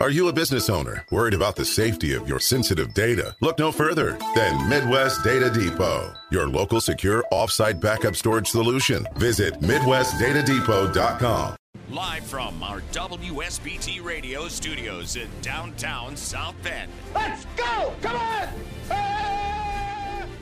Are you a business owner worried about the safety of your sensitive data? Look no further than Midwest Data Depot, your local secure offsite backup storage solution. Visit MidwestDataDepot.com. Live from our WSBT radio studios in downtown South Bend. Let's go! Come on!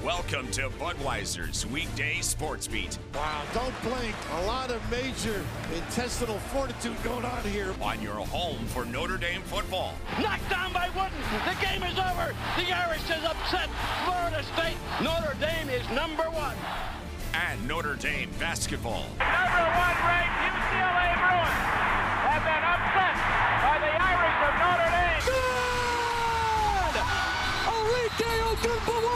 Welcome to Budweiser's weekday sports beat. Wow, don't blink. A lot of major intestinal fortitude going on here. On your home for Notre Dame football. Knocked down by Wooden. The game is over. The Irish is upset. Florida State. Notre Dame is number one. And Notre Dame basketball. Number one ranked UCLA Bruins have been upset by the Irish of Notre Dame. Good! Arike Ogunbowale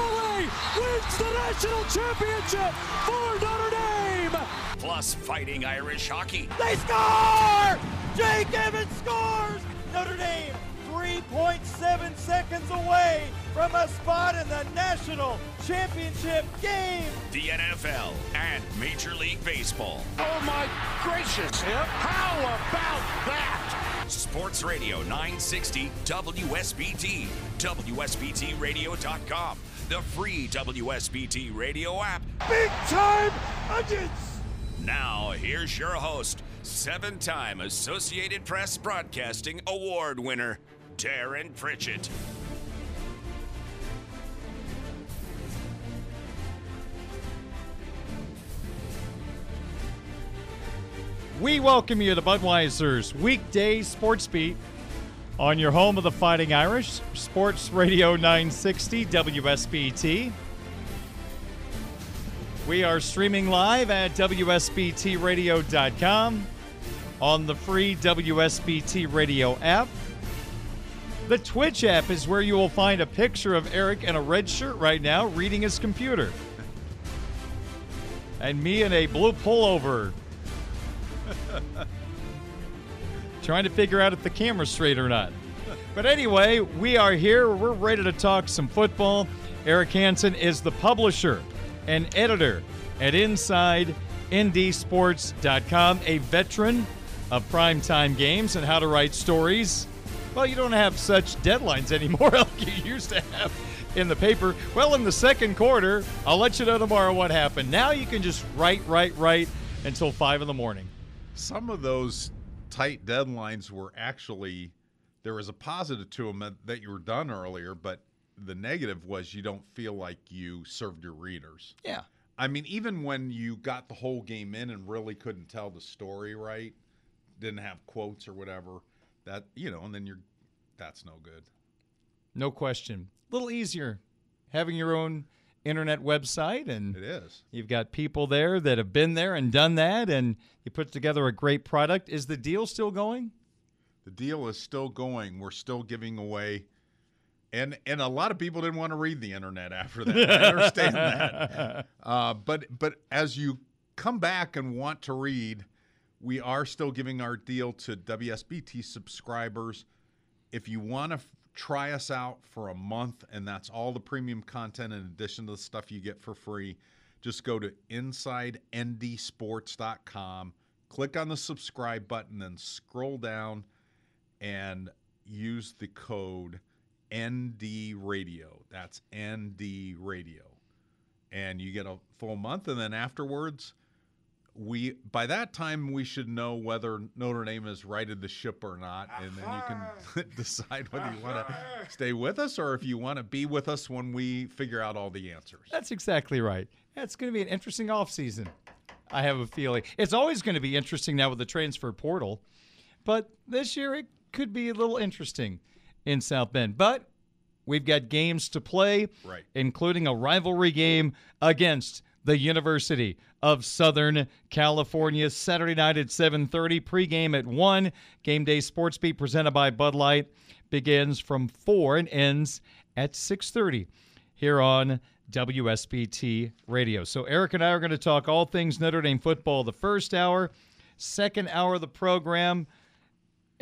wins the national championship for Notre Dame! Plus fighting Irish hockey. They score! Jake Evans scores! Notre Dame 3.7 seconds away from a spot in the national championship game. The NFL and Major League Baseball. Oh my gracious! How about that? Sports Radio 960 WSBT, WSBTRadio.com, the free WSBT radio app. Big time onions! Now, here's your host, seven time Associated Press Broadcasting Award winner, Darin Pritchett. We welcome you to Budweiser's weekday sports beat on your home of the Fighting Irish, Sports Radio 960 WSBT. We are streaming live at WSBTRadio.com on the free WSBT Radio app. The Twitch app is where you will find a picture of Eric in a red shirt right now reading his computer. And me in a blue pullover trying to figure out if the camera's straight or not. But anyway, we are here. We're ready to talk some football. Eric Hansen is the publisher and editor at InsideNDSports.com, a veteran of primetime games and how to write stories. Well, you don't have such deadlines anymore like you used to have in the paper. Well, in the second quarter, I'll let you know tomorrow what happened. Now you can just write, write, write until 5 in the morning. Some of those tight deadlines were actually there was a positive to them that, that you were done earlier, but the negative was you don't feel like you served your readers. Yeah. I mean, even when you got the whole game in and really couldn't tell the story right, didn't have quotes or whatever, that you know, and then you're that's no good. No question. A little easier having your own internet website and It is. you've got people there that have been there and done that and you put together a great product. Is the deal still going? The deal is still going. We're still giving away and and a lot of people didn't want to read the internet after that. I understand that. Uh, but but as you come back and want to read, we are still giving our deal to WSBT subscribers. If you want to f- try us out for a month, and that's all the premium content in addition to the stuff you get for free, just go to InsideNDSports.com, click on the subscribe button, then scroll down and use the code ND Radio. That's ND Radio. And you get a full month and then afterwards we by that time we should know whether Notre Dame has righted the ship or not and then you can decide whether you want to stay with us or if you want to be with us when we figure out all the answers. That's exactly right. That's going to be an interesting offseason. I have a feeling. It's always going to be interesting now with the transfer portal, but this year it could be a little interesting in South Bend. But we've got games to play, Right. including a rivalry game against the University of Southern California Saturday night at 7:30, pregame at 1. Game day sports beat presented by Bud Light begins from 4 and ends at 6:30 here on WSBT Radio. So Eric and I are going to talk all things Notre Dame football the first hour, second hour of the program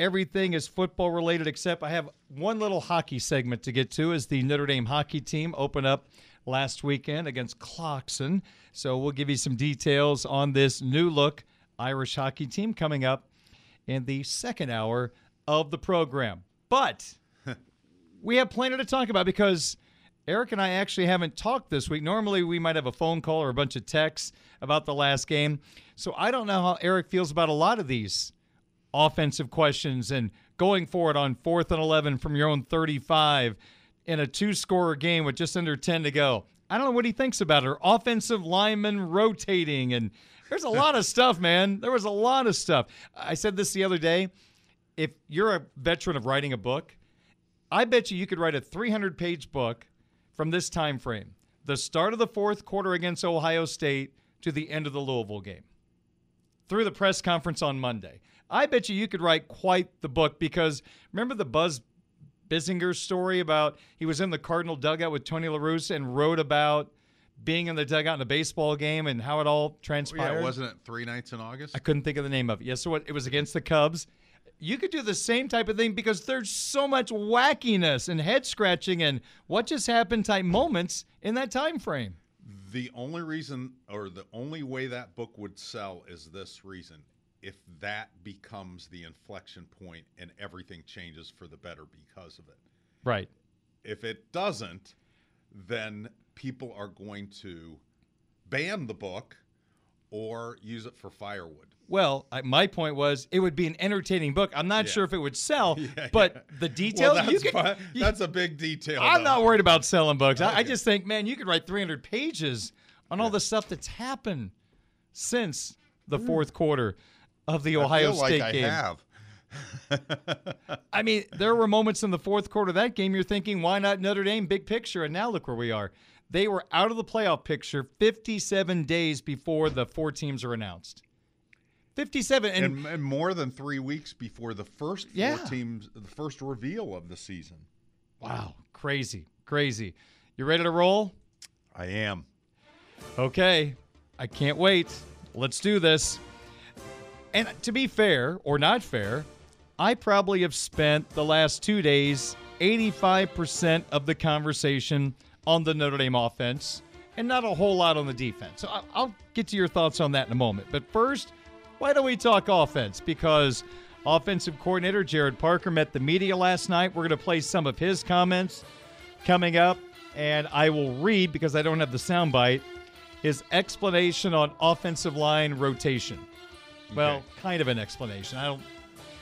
everything is football related except I have one little hockey segment to get to as the Notre Dame hockey team open up last weekend against Clarkson. So we'll give you some details on this new look Irish hockey team coming up in the second hour of the program. But we have plenty to talk about because Eric and I actually haven't talked this week. Normally, we might have a phone call or a bunch of texts about the last game. So I don't know how Eric feels about a lot of these offensive questions and going for it on fourth and 11 from your own 35 in a two scorer game with just under 10 to go. I don't know what he thinks about it. Offensive lineman rotating, and there's a lot of stuff, man. There was a lot of stuff. I said this the other day. If you're a veteran of writing a book, I bet you you could write a 300 page book from this time frame the start of the fourth quarter against Ohio State to the end of the Louisville game through the press conference on Monday. I bet you you could write quite the book because remember the Buzz Bissinger story about he was in the Cardinal dugout with Tony La Russa and wrote about being in the dugout in a baseball game and how it all oh, transpired. Yeah, wasn't it three nights in August? I couldn't think of the name of it. Yes, so what, it was against the Cubs. You could do the same type of thing because there's so much wackiness and head scratching and what just happened type moments in that time frame. The only reason or the only way that book would sell is this reason. If that becomes the inflection point and everything changes for the better because of it. Right. If it doesn't, then people are going to ban the book or use it for firewood. Well, I, my point was it would be an entertaining book. I'm not Yeah. sure if it would sell, Yeah, but yeah. the detail Well, you that's, could. you- that's a big detail. I'm though. not worried about selling books. I, I just think, man, you could write 300 pages on all the stuff that's happened since the mm. fourth quarter of the Ohio State like game. I have. I mean, there were moments in the fourth quarter of that game you're thinking, why not Notre Dame? Big picture. And now look where we are. They were out of the playoff picture 57 days before the four teams are announced. 57. And, and, and more than three weeks before the first four Yeah. teams, the first reveal of the season. wow, crazy, crazy. You ready to roll? I am. Okay, I can't wait. Let's do this. And to be fair or not fair, I probably have spent the last two days 85% of the conversation on the Notre Dame offense and not a whole lot on the defense. So I'll get to your thoughts on that in a moment. But first, why don't we talk offense? Because offensive coordinator Gerad Parker met the media last night. We're going to play some of his comments coming up, and I will read because I don't have the soundbite his explanation on offensive line rotation. Well, kind of an explanation. I don't.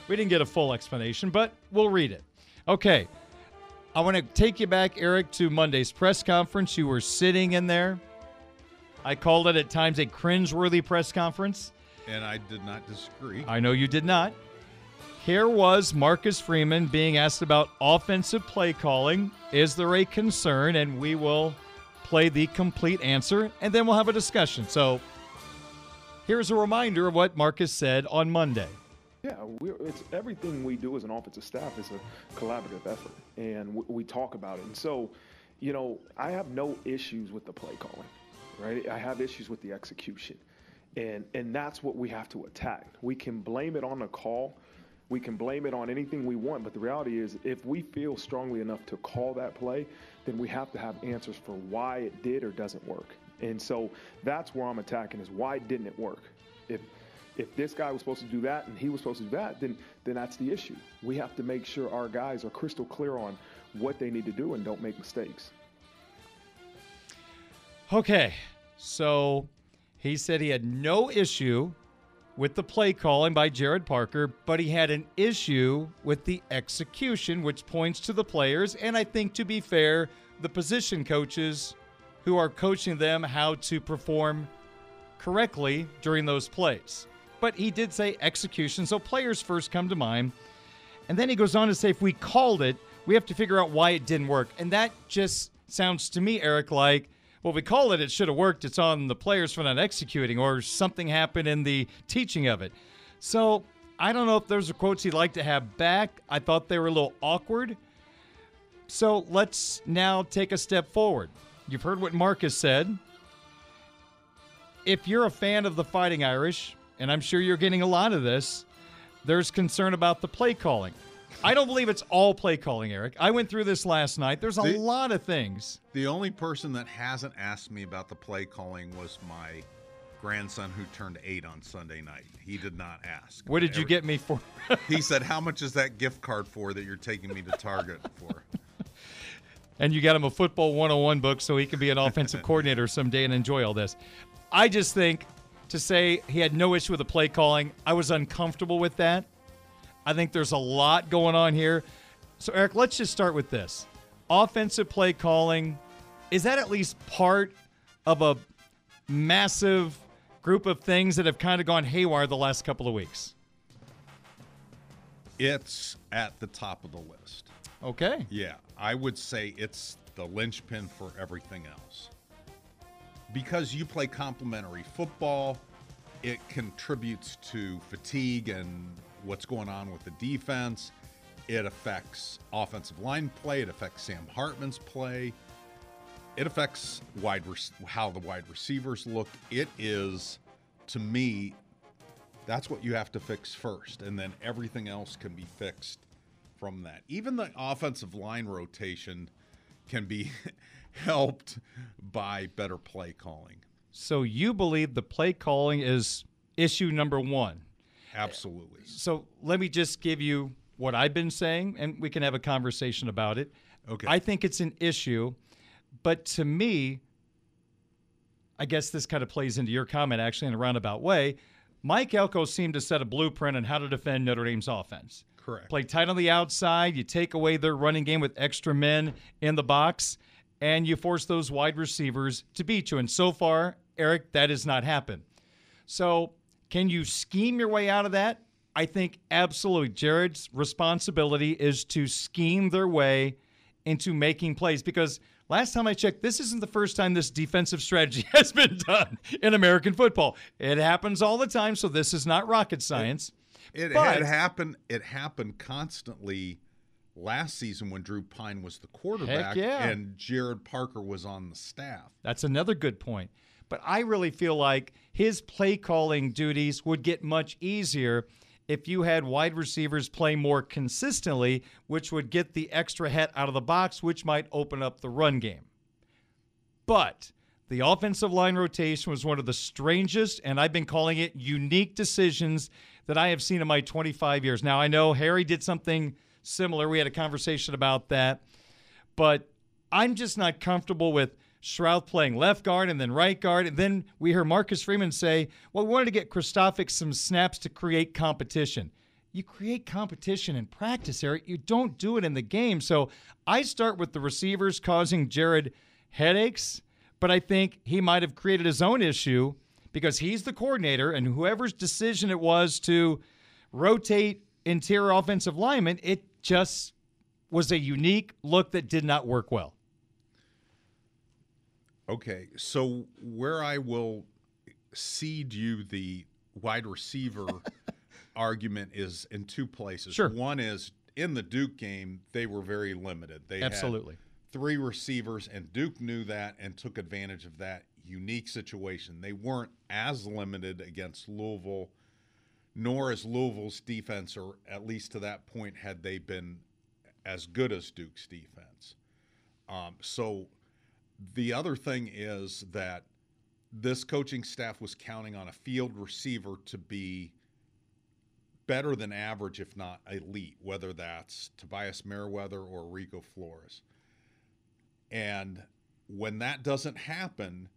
We didn't get a full explanation, but we'll read it. Okay. I want to take you back, Eric, to Monday's press conference. You were sitting in there. I called it at times a cringeworthy press conference. And I did not disagree. I know you did not. Here was Marcus Freeman being asked about offensive play calling. Is there a concern? And we will play the complete answer and then we'll have a discussion. So here's a reminder of what Marcus said on Monday. Yeah, it's everything we do as an offensive staff is a collaborative effort, and we, we talk about it. And so, you know, I have no issues with the play calling, right? I have issues with the execution, and and that's what we have to attack. We can blame it on the call, we can blame it on anything we want, but the reality is, if we feel strongly enough to call that play, then we have to have answers for why it did or doesn't work. And so that's where I'm attacking is why didn't it work? If if this guy was supposed to do that and he was supposed to do that, then then that's the issue. We have to make sure our guys are crystal clear on what they need to do and don't make mistakes. Okay, so he said he had no issue with the play calling by Gerad Parker, but he had an issue with the execution, which points to the players, and I think to be fair, the position coaches who are coaching them how to perform correctly during those plays. But he did say execution, so players first come to mind. And then he goes on to say if we called it, we have to figure out why it didn't work. And that just sounds to me, Eric, like, well, we call it, it should have worked. It's on the players for not executing, or something happened in the teaching of it. So I don't know if those are quotes he'd like to have back. I thought they were a little awkward. So let's now take a step forward. You've heard what Marcus said. If you're a fan of the Fighting Irish, and I'm sure you're getting a lot of this, there's concern about the play calling. I don't believe it's all play calling, Eric. I went through this last night. There's a The- lot of things. The only person that hasn't asked me about the play calling was my grandson who turned eight on Sunday night. He did not ask. What did you get me for? he said, "How much is that gift card for that you're taking me to Target for?" and you got him a football 101 book so he can be an offensive coordinator someday and enjoy all this. I just think to say he had no issue with the play calling, I was uncomfortable with that. I think there's a lot going on here. So, Eric, let's just start with this offensive play calling. Is that at least part of a massive group of things that have kind of gone haywire the last couple of weeks? It's at the top of the list. Okay. Yeah, I would say it's the linchpin for everything else. Because you play complementary football, it contributes to fatigue and what's going on with the defense. It affects offensive line play. It affects Sam Hartman's play. It affects wide how the wide receivers look. It is, to me, that's what you have to fix first, and then everything else can be fixed from that. Even the offensive line rotation can be helped by better play calling. So, you believe the play calling is issue number one? Absolutely. So let me just give you what I've been saying, and we can have a conversation about it. Okay. I think it's an issue, but to me, I guess this kind of plays into your comment actually in a roundabout way. Mike Elko seemed to set a blueprint on how to defend Notre Dame's offense. Correct. Play tight on the outside, you take away their running game with extra men in the box, and you force those wide receivers to beat you. And so far, Eric, that has not happened. So, can you scheme your way out of that? I think absolutely. Gerad's responsibility is to scheme their way into making plays because last time I checked, this isn't the first time this defensive strategy has been done in American football. It happens all the time, so this is not rocket science. It But- had happened. It happened constantly last season when Drew Pyne was the quarterback yeah. and Gerad Parker was on the staff. That's another good point. But I really feel like his play calling duties would get much easier if you had wide receivers play more consistently, which would get the extra head out of the box, which might open up the run game. But the offensive line rotation was one of the strangest, and I've been calling it unique decisions that I have seen in my 25 years. Now, I know Harry did something similar. We had a conversation about that. But I'm just not comfortable with Shroud playing left guard and then right guard. And then we hear Marcus Freeman say, well, we wanted to get Kristofic some snaps to create competition. You create competition in practice, Eric. You don't do it in the game. So I start with the receivers causing Gerad headaches, but I think he might have created his own issue because he's the coordinator, and whoever's decision it was to rotate interior offensive linemen, it just was a unique look that did not work well. Okay, so where I will cede you the wide receiver argument is in two places. Sure. One is in the Duke game, they were very limited. They had Absolutely. three receivers, and Duke knew that and took advantage of that unique situation. They weren't as limited against Louisville, nor as Louisville's defense, or at least to that point, had they been as good as Duke's defense. Um, so the other thing is that this coaching staff was counting on a field receiver to be better than average, if not elite, whether that's Tobias Merriweather or Rico Flores. And when that doesn't happen,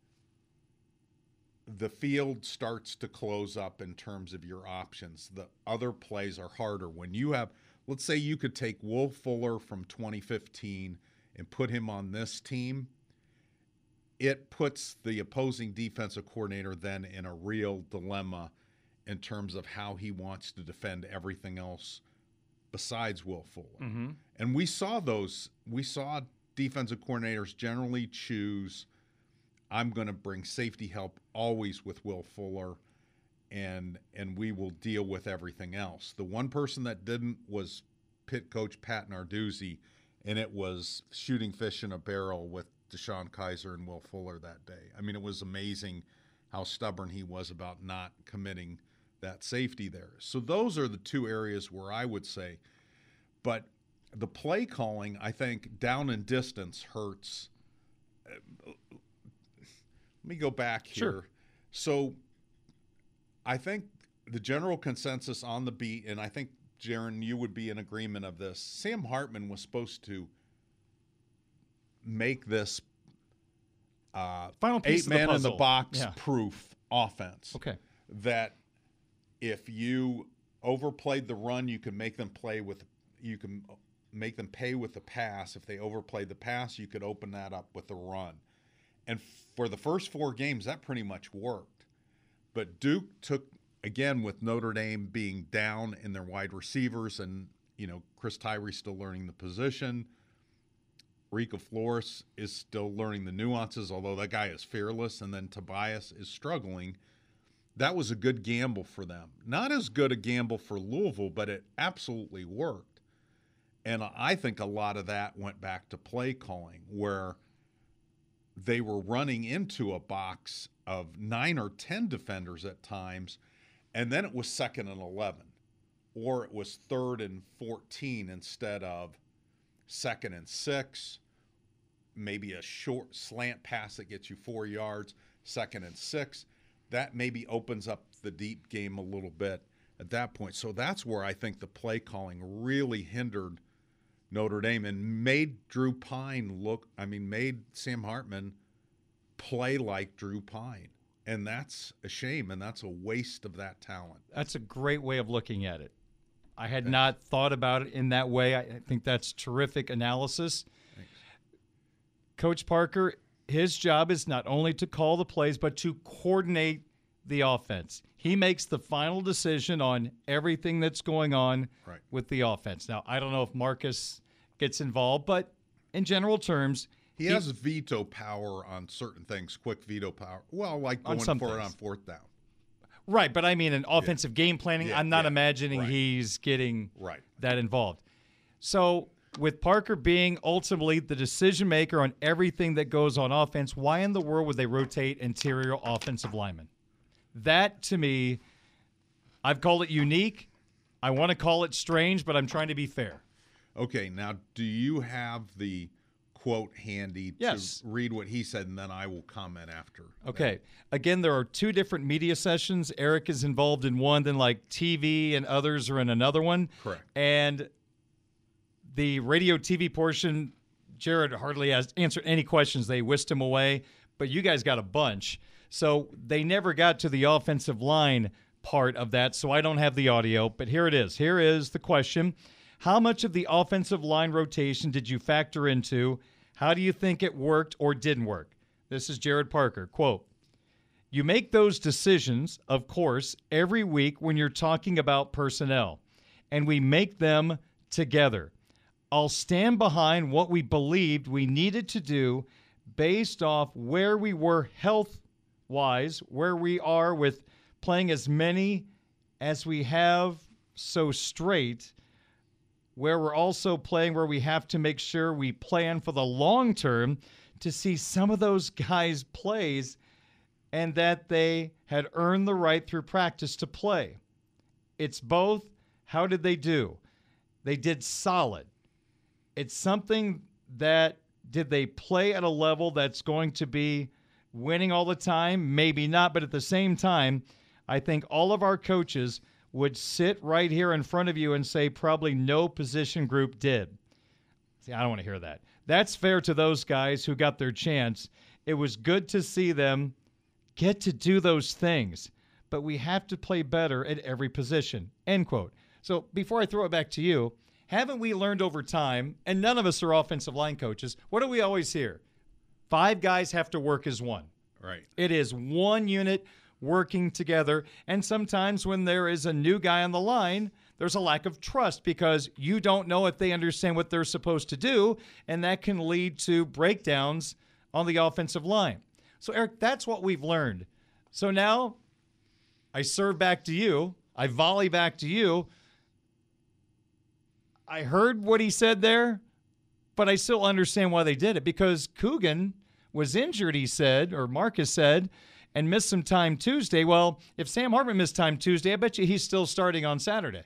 the field starts to close up in terms of your options. The other plays are harder. When you have, let's say you could take Will Fuller from 2015 and put him on this team, it puts the opposing defensive coordinator then in a real dilemma in terms of how he wants to defend everything else besides Will Fuller. Mm-hmm. And we saw those, we saw defensive coordinators generally choose I'm going to bring safety help always with Will Fuller and and we will deal with everything else. The one person that didn't was Pitt coach Pat Narduzzi and it was shooting fish in a barrel with DeShone Kizer and Will Fuller that day. I mean it was amazing how stubborn he was about not committing that safety there. So those are the two areas where I would say but the play calling I think down and distance hurts let me go back here. Sure. So I think the general consensus on the beat, and I think Darin, you would be in agreement of this. Sam Hartman was supposed to make this uh, Final piece eight of the man in the box Yeah. proof offense. Okay. That if you overplayed the run, you can make them play with, you can make them pay with the pass. If they overplayed the pass, you could open that up with the run. And for the first four games, that pretty much worked. But Duke took again with Notre Dame being down in their wide receivers, and you know Chris Tyree still learning the position. Rico Flores is still learning the nuances, although that guy is fearless, and then Tobias is struggling. That was a good gamble for them. Not as good a gamble for Louisville, but it absolutely worked. And I think a lot of that went back to play calling, where they were running into a box of nine or 10 defenders at times, and then it was second and 11, or it was third and 14 instead of second and six, maybe a short slant pass that gets you four yards, second and six. That maybe opens up the deep game a little bit at that point. So that's where I think the play calling really hindered Notre Dame and made Drew Pyne look, I mean, made Sam Hartman play like Drew Pyne. And that's a shame, and that's a waste of that talent. That's a great way of looking at it. I had not thought about it in that way. I think that's terrific analysis. Coach Parker, his job is not only to call the plays, but to coordinate the offense. He makes the final decision on everything that's going on Right. with the offense. Now, I don't know if Marcus gets involved, but in general terms, He has veto power on certain things, quick veto power. Well, like going for it on fourth down. Right, but I mean, in offensive game planning, Yeah, I'm not yeah, imagining right. he's getting Right. that involved. So, with Parker being ultimately the decision maker on everything that goes on offense, why in the world would they rotate interior offensive linemen? That to me, I've called it unique. I want to call it strange, but I'm trying to be fair. Okay, now do you have the quote handy Yes. to read what he said, and then I will comment after? Okay. Again, there are two different media sessions. Eric is involved in one, then like TV and others are in another one. Correct. And the radio TV portion, Gerad hardly has answered any questions. They whisked him away, but you guys got a bunch. So they never got to the offensive line part of that. So I don't have the audio, but here it is. Here is the question How much of the offensive line rotation did you factor into? How do you think it worked or didn't work? This is Gerad Parker. Quote, you make those decisions, of course, every week when you're talking about personnel, and we make them together. I'll stand behind what we believed we needed to do based off where we were health wise, where we are with playing as many as we have so straight, where we're also playing where we have to make sure we plan for the long term to see some of those guys' plays and that they had earned the right through practice to play. It's both. How did they do? They did solid. It's something that did they play at a level that's going to be winning all the time? Maybe not, but at the same time, I think all of our coaches would sit right here in front of you and say probably no position group did. See, I don't want to hear that. That's fair to those guys who got their chance. It was good to see them get to do those things, but we have to play better at every position. End quote. So before I throw it back to you, haven't we learned over time, and none of us are offensive line coaches, what do we always hear? Five guys have to work as one. Right. It is one unit working together. And sometimes when there is a new guy on the line, there's a lack of trust because you don't know if they understand what they're supposed to do. And that can lead to breakdowns on the offensive line. So, Eric, that's what we've learned. So now I serve back to you, I volley back to you. I heard what he said there, but I still understand why they did it because Coogan was injured, he said, or Marcus said, and missed some time Tuesday. Well, if Sam Hartman missed time Tuesday, I bet you he's still starting on Saturday.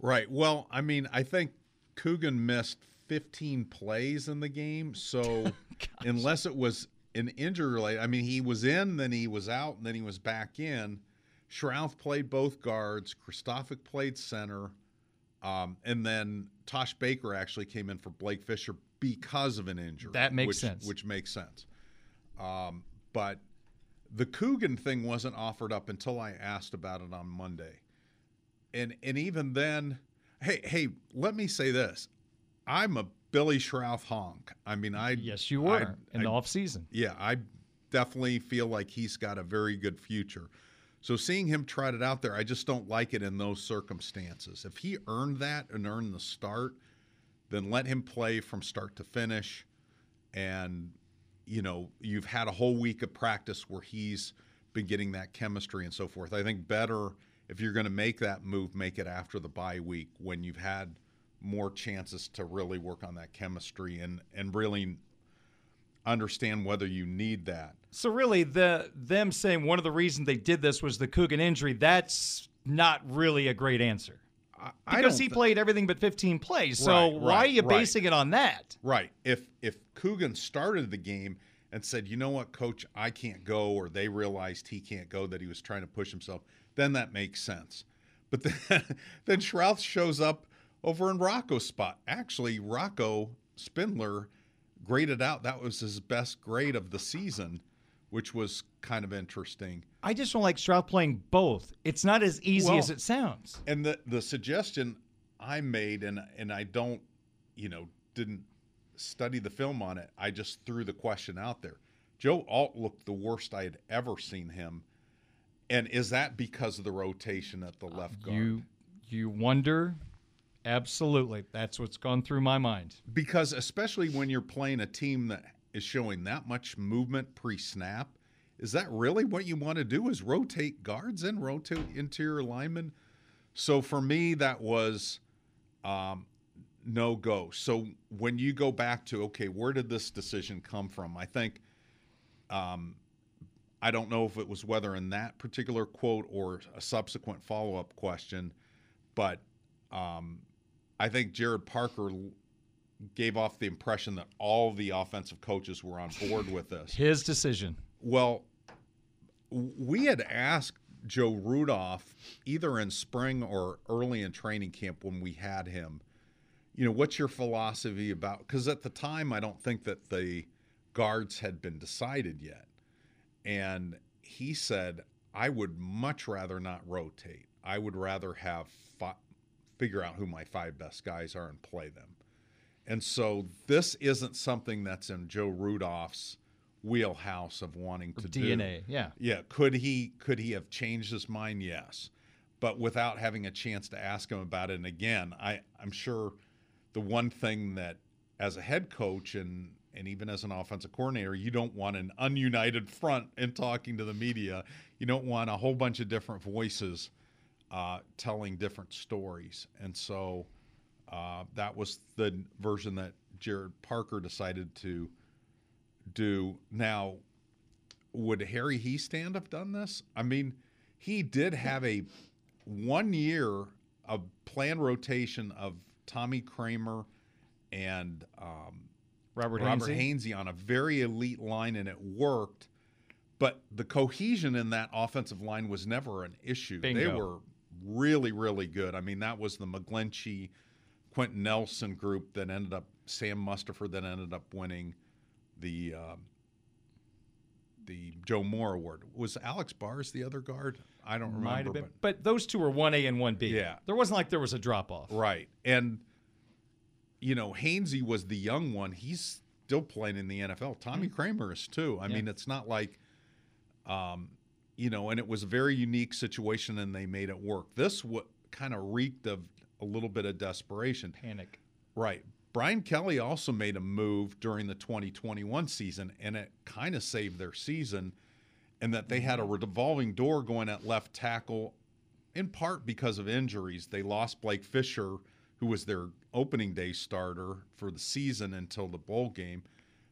Right. Well, I mean, I think Coogan missed 15 plays in the game, so unless it was an injury related. I mean, he was in, then he was out, and then he was back in. Shrouth played both guards. Kristofic played center. Um, and then Tosh Baker actually came in for Blake Fisher because of an injury. That makes which, sense. Which makes sense. Um, but the Coogan thing wasn't offered up until I asked about it on Monday. And and even then, hey, hey, let me say this. I'm a Billy Shrouth honk. I mean, I yes, you were I, in I, the off season. Yeah, I definitely feel like he's got a very good future. So seeing him trot it out there, I just don't like it in those circumstances. If he earned that and earned the start, then let him play from start to finish. And, you know, you've had a whole week of practice where he's been getting that chemistry and so forth. I think better if you're going to make that move, make it after the bye week when you've had more chances to really work on that chemistry and, and really understand whether you need that. So really, the them saying one of the reasons they did this was the Coogan injury. That's not really a great answer I because he th- played everything but 15 plays. So Right, why right, are you right. basing it on that? Right. If if Coogan started the game and said, "You know what, coach, I can't go," or they realized he can't go, that he was trying to push himself, then that makes sense. But then then Shrouth shows up over in Rocco's spot. Actually, Rocco Spindler graded out that was his best grade of the season, which was kind of interesting. I just don't like Stroud playing both. It's not as easy Well, as it sounds. And the the suggestion I made, and and I don't, you know, didn't study the film on it. I just threw the question out there. Joe Alt looked the worst I had ever seen him, and is that because of the rotation at the uh, left guard? You you wonder. Absolutely, that's what's gone through my mind. because especially when you're playing a team that is showing that much movement pre-snap, is that really what you want to do? Is rotate guards and rotate interior linemen? So for me, that was um, no go. So when you go back to okay, where did this decision come from? I think um, I don't know if it was whether in that particular quote or a subsequent follow-up question, but um, I think Gerad Parker gave off the impression that all the offensive coaches were on board with this. His decision. Well, we had asked Joe Rudolph either in spring or early in training camp when we had him, you know, what's your philosophy about? Because at the time, I don't think that the guards had been decided yet. And he said, I would much rather not rotate. I would rather have fi- figure out who my five best guys are and play them. And so this isn't something that's in Joe Rudolph's wheelhouse of wanting to do. DNA, yeah. Yeah. Could he could he have changed his mind? Yes. But without having a chance to ask him about it. And again, I, I'm sure the one thing that as a head coach and and even as an offensive coordinator, you don't want an ununited front in talking to the media. You don't want a whole bunch of different voices uh, telling different stories. And so uh, that was the version that Gerad Parker decided to do. Now, would Harry Hiestand have done this? I mean, he did have a one year of planned rotation of Tommy Kraemer and um, Robert Robert Hainsey? Hainsey on a very elite line, and it worked. But the cohesion in that offensive line was never an issue. They were really, really good. I mean, that was the McGlinchey, Quenton Nelson group that ended up Sam Mustipher that ended up winning the uh, the Joe Moore Award. Was Alex Bars the other guard? I don't remember. Might have been. but- But those two were 1A and 1B. Yeah. There wasn't like there was a drop off. Right. And, you know, Hainsey was the young one. He's still playing in the NFL. Tommy Kraemer is too. I. Yeah. mean, it's not like, um, you know, and it was a very unique situation and they made it work. This what kind of reeked of a little bit of desperation. Panic. Right. Brian Kelly also made a move during the 2021 season, and it kind of saved their season. And that they had a mm-hmm. revolving door going at left tackle, in part because of injuries. They lost Blake Fisher, who was their opening day starter for the season until the bowl game.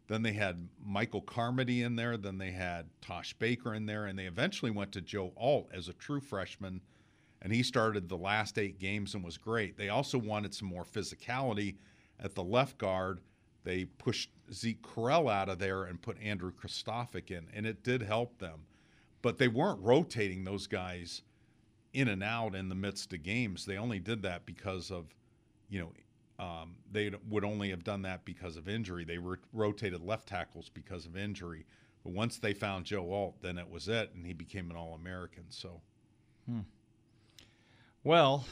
Then they had Michael Carmody in there. Then they had Tosh Baker in there, and they eventually went to Joe Alt as a true freshman, and he started the last eight games and was great. They also wanted some more physicality at the left guard. they pushed Zeke Correll out of there and put Andrew Kristofic in, and it did help them. But they weren't rotating those guys in and out in the midst of games. They only did that because of, you know, um, they would only have done that because of injury. They re- rotated left tackles because of injury. But once they found Joe Alt, then it was it, and he became an All American. So, hmm. Well,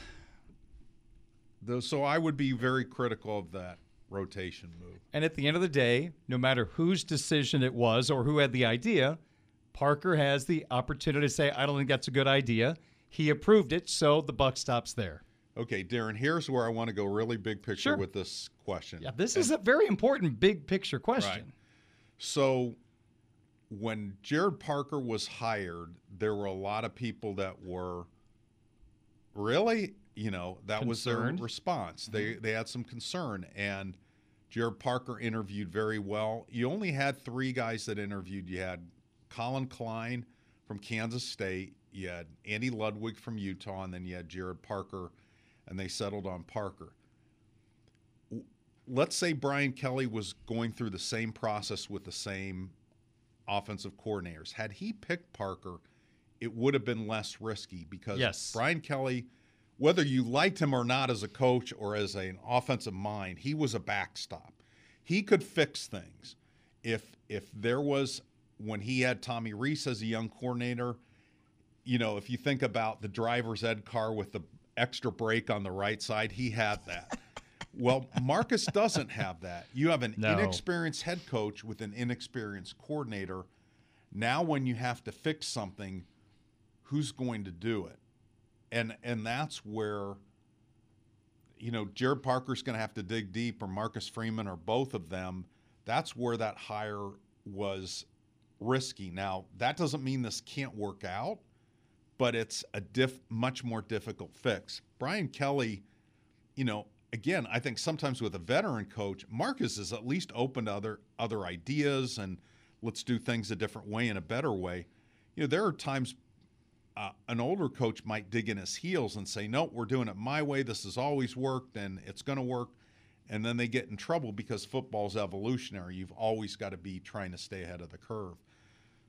the, so I would be very critical of that rotation move. And at the end of the day, no matter whose decision it was or who had the idea, Parker has the opportunity to say, "I don't think that's a good idea." He approved it, so the buck stops there. Okay, Darin, here's where I want to go really big picture sure. with this question. Yeah, this and, is a very important big picture question. Right. So, when Jared Parker was hired, there were a lot of people that were really you know that Concerned. was their response. Mm-hmm. They they had some concern, and Gerad Parker interviewed very well. You only had three guys that interviewed. You had Collin Klein from Kansas State, you had Andy Ludwig from Utah, and then you had Gerad Parker, and they settled on Parker. Let's say Brian Kelly was going through the same process with the same offensive coordinators. Had he picked Parker, it would have been less risky because yes. Brian Kelly whether you liked him or not as a coach or as an offensive mind, he was a backstop. He could fix things. If if there was when he had Tommy Rees as a young coordinator, you know, if you think about the driver's ed car with the extra brake on the right side, he had that. well, Marcus doesn't have that. You have an no. inexperienced head coach with an inexperienced coordinator. Now, when you have to fix something, who's going to do it? and and that's where you know Gerad Parker's going to have to dig deep, or Marcus Freeman, or both of them. That's where that hire was risky. Now that doesn't mean this can't work out, but it's a diff, much more difficult fix. Brian Kelly, you know, again, I think sometimes with a veteran coach, Marcus is at least open to other other ideas and let's do things a different way and a better way. You know, there are times uh, an older coach might dig in his heels and say, "No, we're doing it my way. This has always worked, and it's going to work." And then they get in trouble because football's evolutionary. You've always got to be trying to stay ahead of the curve.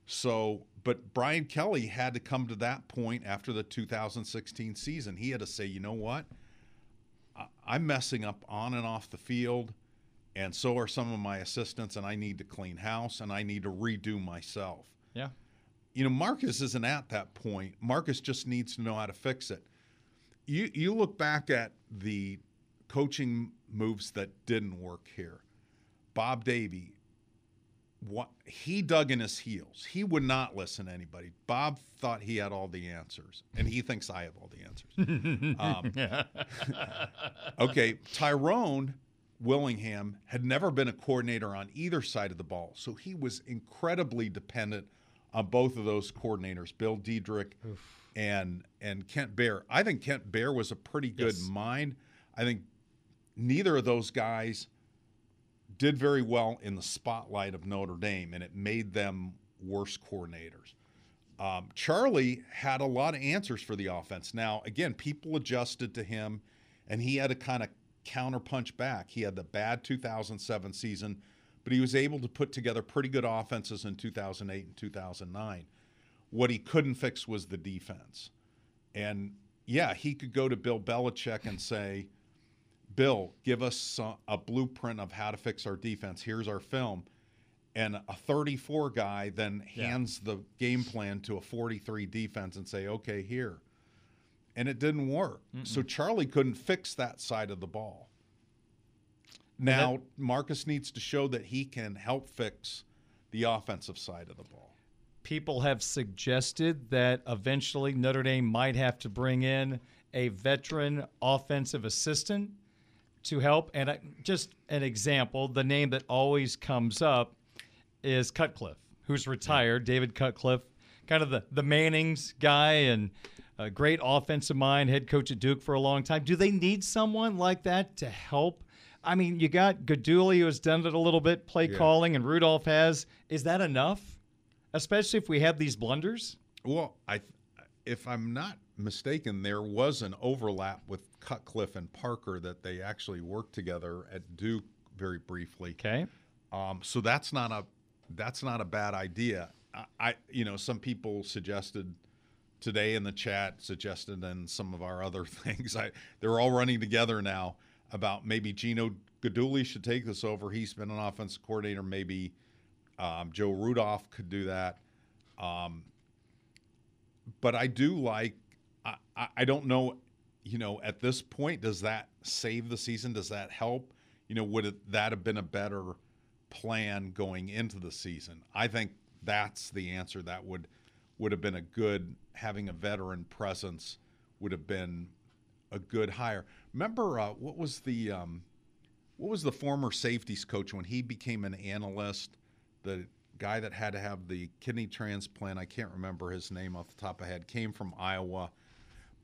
So, but Brian Kelly had to come to that point after the 2016 season. He had to say, "You know what? I'm messing up on and off the field." and so are some of my assistants and I need to clean house and I need to redo myself. Yeah you know, Marcus isn't at that point. Marcus just needs to know how to fix it. You you look back at the coaching moves that didn't work here. Bob Davie, what he dug in his heels. He would not listen to anybody. Bob thought he had all the answers, and he thinks I have all the answers. um, okay, Tyrone Willingham had never been a coordinator on either side of the ball, so he was incredibly dependent on both of those coordinators, Bill Diedrick and and Kent Baer. I think Kent Baer was a pretty good yes. mind. I think neither of those guys did very well in the spotlight of Notre Dame, and it made them worse coordinators. Um, Charlie had a lot of answers for the offense. Now, again, people adjusted to him, and he had to kind of counterpunch back. He had the bad 2007 season but he was able to put together pretty good offenses in 2008 and 2009. What he couldn't fix was the defense. And yeah, he could go to Bill Belichick and say, Bill, give us a blueprint of how to fix our defense. Here's our film. And a 34 guy then hands yeah. the game plan to a 43 defense and say, okay, here. And it didn't work. Mm-mm. So Charlie couldn't fix that side of the ball. Now, that, Marcus needs to show that he can help fix the offensive side of the ball. People have suggested that eventually Notre Dame might have to bring in a veteran offensive assistant to help. And I, just an example, the name that always comes up is Cutcliffe, who's retired. David Cutcliffe, kind of the, the Mannings guy and a great offensive mind, head coach at Duke for a long time. Do they need someone like that to help I mean, you got Guidugli who has done it a little bit, play yeah. calling, and Rudolph has. Is that enough? Especially if we have these blunders? Well, I, if I'm not mistaken, there was an overlap with Cutcliffe and Parker that they actually worked together at Duke very briefly. Okay. Um, so that's not a that's not a bad idea. I, I you know some people suggested today in the chat suggested and some of our other things. I they're all running together now about maybe Gino Guidugli should take this over. He's been an offensive coordinator. Maybe um, Joe Rudolph could do that. Um, but I do like. I, I, I don't know. You know, at this point, does that save the season? Does that help? You know, would it, that have been a better plan going into the season? I think that's the answer. That would would have been a good having a veteran presence would have been a good hire. Remember uh, what was the um, what was the former safeties coach when he became an analyst? The guy that had to have the kidney transplant. I can't remember his name off the top of my head. Came from Iowa,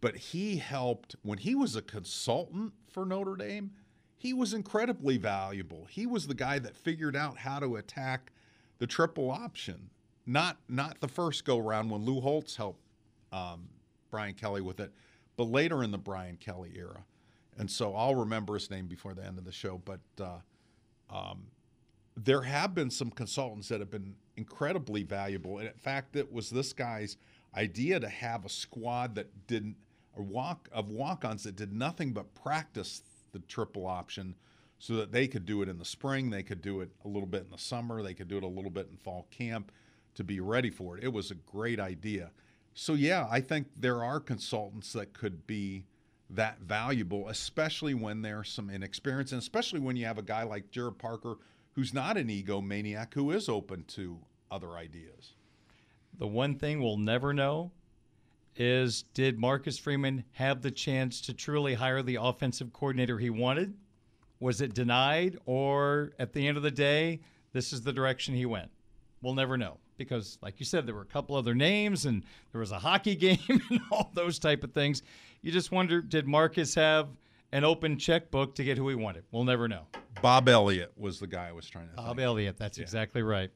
but he helped when he was a consultant for Notre Dame. He was incredibly valuable. He was the guy that figured out how to attack the triple option. Not not the first go round when Lou Holtz helped um, Brian Kelly with it, but later in the Brian Kelly era. And so I'll remember his name before the end of the show. But uh, um, there have been some consultants that have been incredibly valuable. And in fact, it was this guy's idea to have a squad that didn't a walk of walk-ons that did nothing but practice the triple option so that they could do it in the spring, they could do it a little bit in the summer, they could do it a little bit in fall camp to be ready for it. It was a great idea. So yeah, I think there are consultants that could be that valuable, especially when there's some inexperience, and especially when you have a guy like Gerad Parker who's not an egomaniac, who is open to other ideas. The one thing we'll never know is did Marcus Freeman have the chance to truly hire the offensive coordinator he wanted? Was it denied, or at the end of the day, this is the direction he went? We'll never know because, like you said, there were a couple other names and there was a hockey game and all those type of things. You just wonder did Marcus have an open checkbook to get who he wanted? We'll never know. Bob Elliott was the guy I was trying to Bob think. Elliott, that's yeah. exactly right.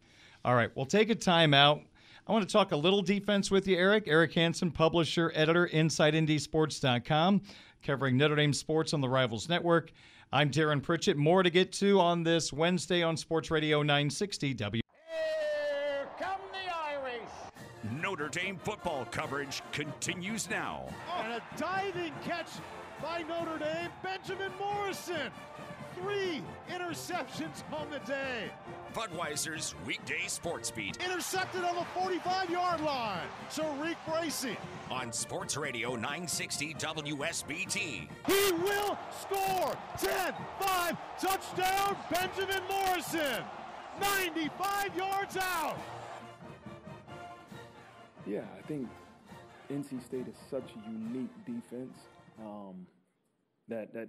All right, we'll take a timeout. I want to talk a little defense with you, Eric. Eric Hansen, publisher, editor, InsideNDSports.com, covering Notre Dame sports on the Rivals Network. I'm Darin Pritchett. More to get to on this Wednesday on Sports Radio 960 W. Here come the Irish. Notre Dame football coverage continues now. And a diving catch by Notre Dame, Benjamin Morrison three interceptions on the day. Budweiser's weekday sports beat. Intercepted on the 45 yard line. TaRiq Bracy. On Sports Radio 960 WSBT. He will score 10 5 touchdown, Benjamin Morrison. 95 yards out. Yeah, I think NC State is such a unique defense um, that that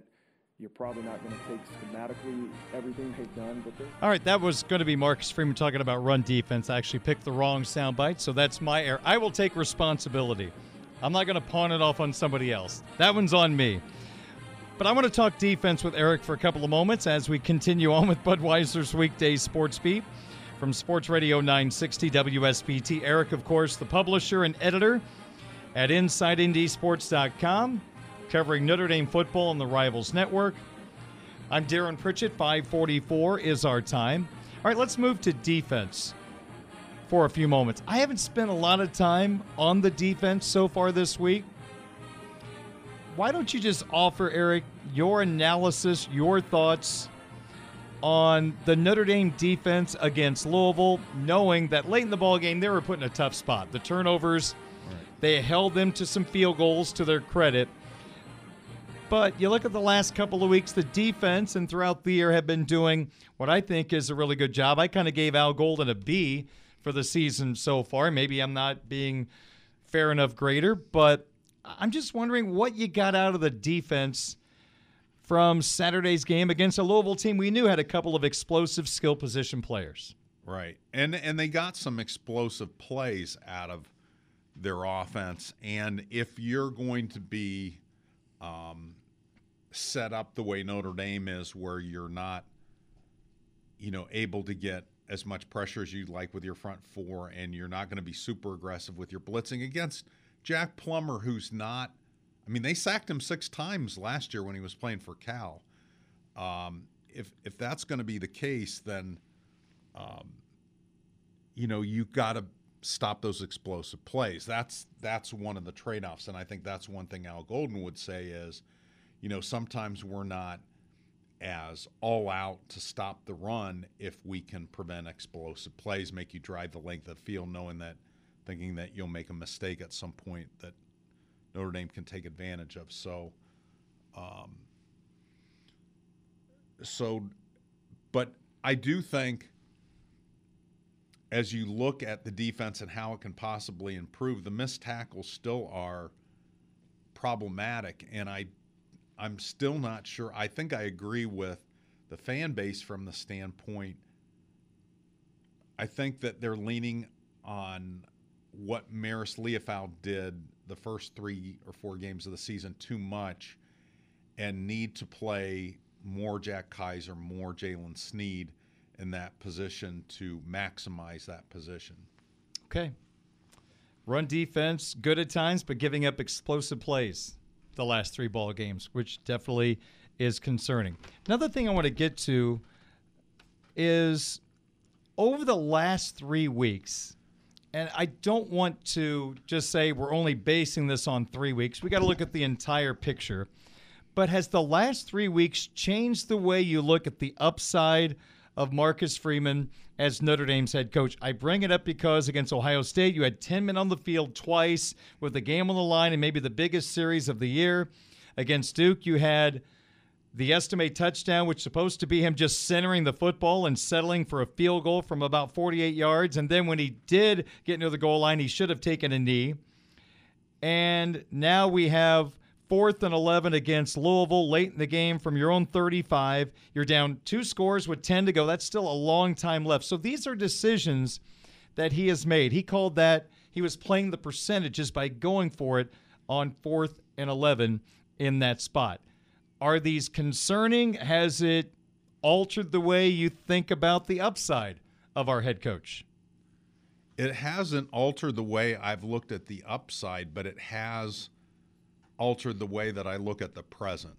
you're probably not going to take schematically everything they've done. But all right, that was going to be Marcus Freeman talking about run defense. I actually picked the wrong soundbite, so that's my error. I will take responsibility. I'm not going to pawn it off on somebody else. That one's on me. But I want to talk defense with Eric for a couple of moments as we continue on with Budweiser's weekday sports beat from Sports Radio 960 WSBT. Eric, of course, the publisher and editor at InsideNDSports.com covering Notre Dame football on the Rivals Network. I'm Darin Pritchett. 544 is our time. All right, let's move to defense for a few moments. I haven't spent a lot of time on the defense so far this week. Why don't you just offer, Eric, your analysis, your thoughts on the Notre Dame defense against Louisville, knowing that late in the ball game they were put in a tough spot. The turnovers, right. they held them to some field goals to their credit. But you look at the last couple of weeks, the defense and throughout the year have been doing what I think is a really good job. I kind of gave Al Golden a B for the season so far. Maybe I'm not being fair enough grader, but I'm just wondering what you got out of the defense from Saturday's game against a Louisville team we knew had a couple of explosive skill position players. Right. And and they got some explosive plays out of their offense. And if you're going to be um, set up the way Notre Dame is, where you're not, you know, able to get as much pressure as you'd like with your front four, and you're not going to be super aggressive with your blitzing against Jack Plummer, who's not. I mean, they sacked him six times last year when he was playing for Cal. Um, if if that's going to be the case, then, um, you know, you got to stop those explosive plays. That's that's one of the trade offs, and I think that's one thing Al Golden would say is, you know, sometimes we're not as all out to stop the run if we can prevent explosive plays, make you drive the length of the field, knowing that, thinking that you'll make a mistake at some point that Notre Dame can take advantage of. So, um, so, but I do think as you look at the defense and how it can possibly improve, the missed tackles still are problematic, and I I'm still not sure. I think I agree with the fan base from the standpoint. I think that they're leaning on what Marist Liufau did the first three or four games of the season too much and need to play more Jack Kiser, more Jaylen Sneed in that position to maximize that position. Okay. Run defense, good at times, but giving up explosive plays the last three ball games, which definitely is concerning. Another thing I want to get to is over the last three weeks, and I don't want to just say we're only basing this on three weeks. We got to look at the entire picture. But has the last three weeks changed the way you look at the upside of Marcus Freeman as Notre Dame's head coach? I bring it up because against Ohio State, you had 10 men on the field twice with the game on the line and maybe the biggest series of the year. Against Duke, you had the estimate touchdown, which supposed to be him just centering the football and settling for a field goal from about 48 yards. And then when he did get near the goal line, he should have taken a knee. And now we have fourth and 11 against Louisville late in the game from your own 35. You're down two scores with 10 to go. That's still a long time left. So these are decisions that he has made. He called that he was playing the percentages by going for it on fourth and 11 in that spot. Are these concerning? Has it altered the way you think about the upside of our head coach? It hasn't altered the way I've looked at the upside, but it has altered the way that I look at the present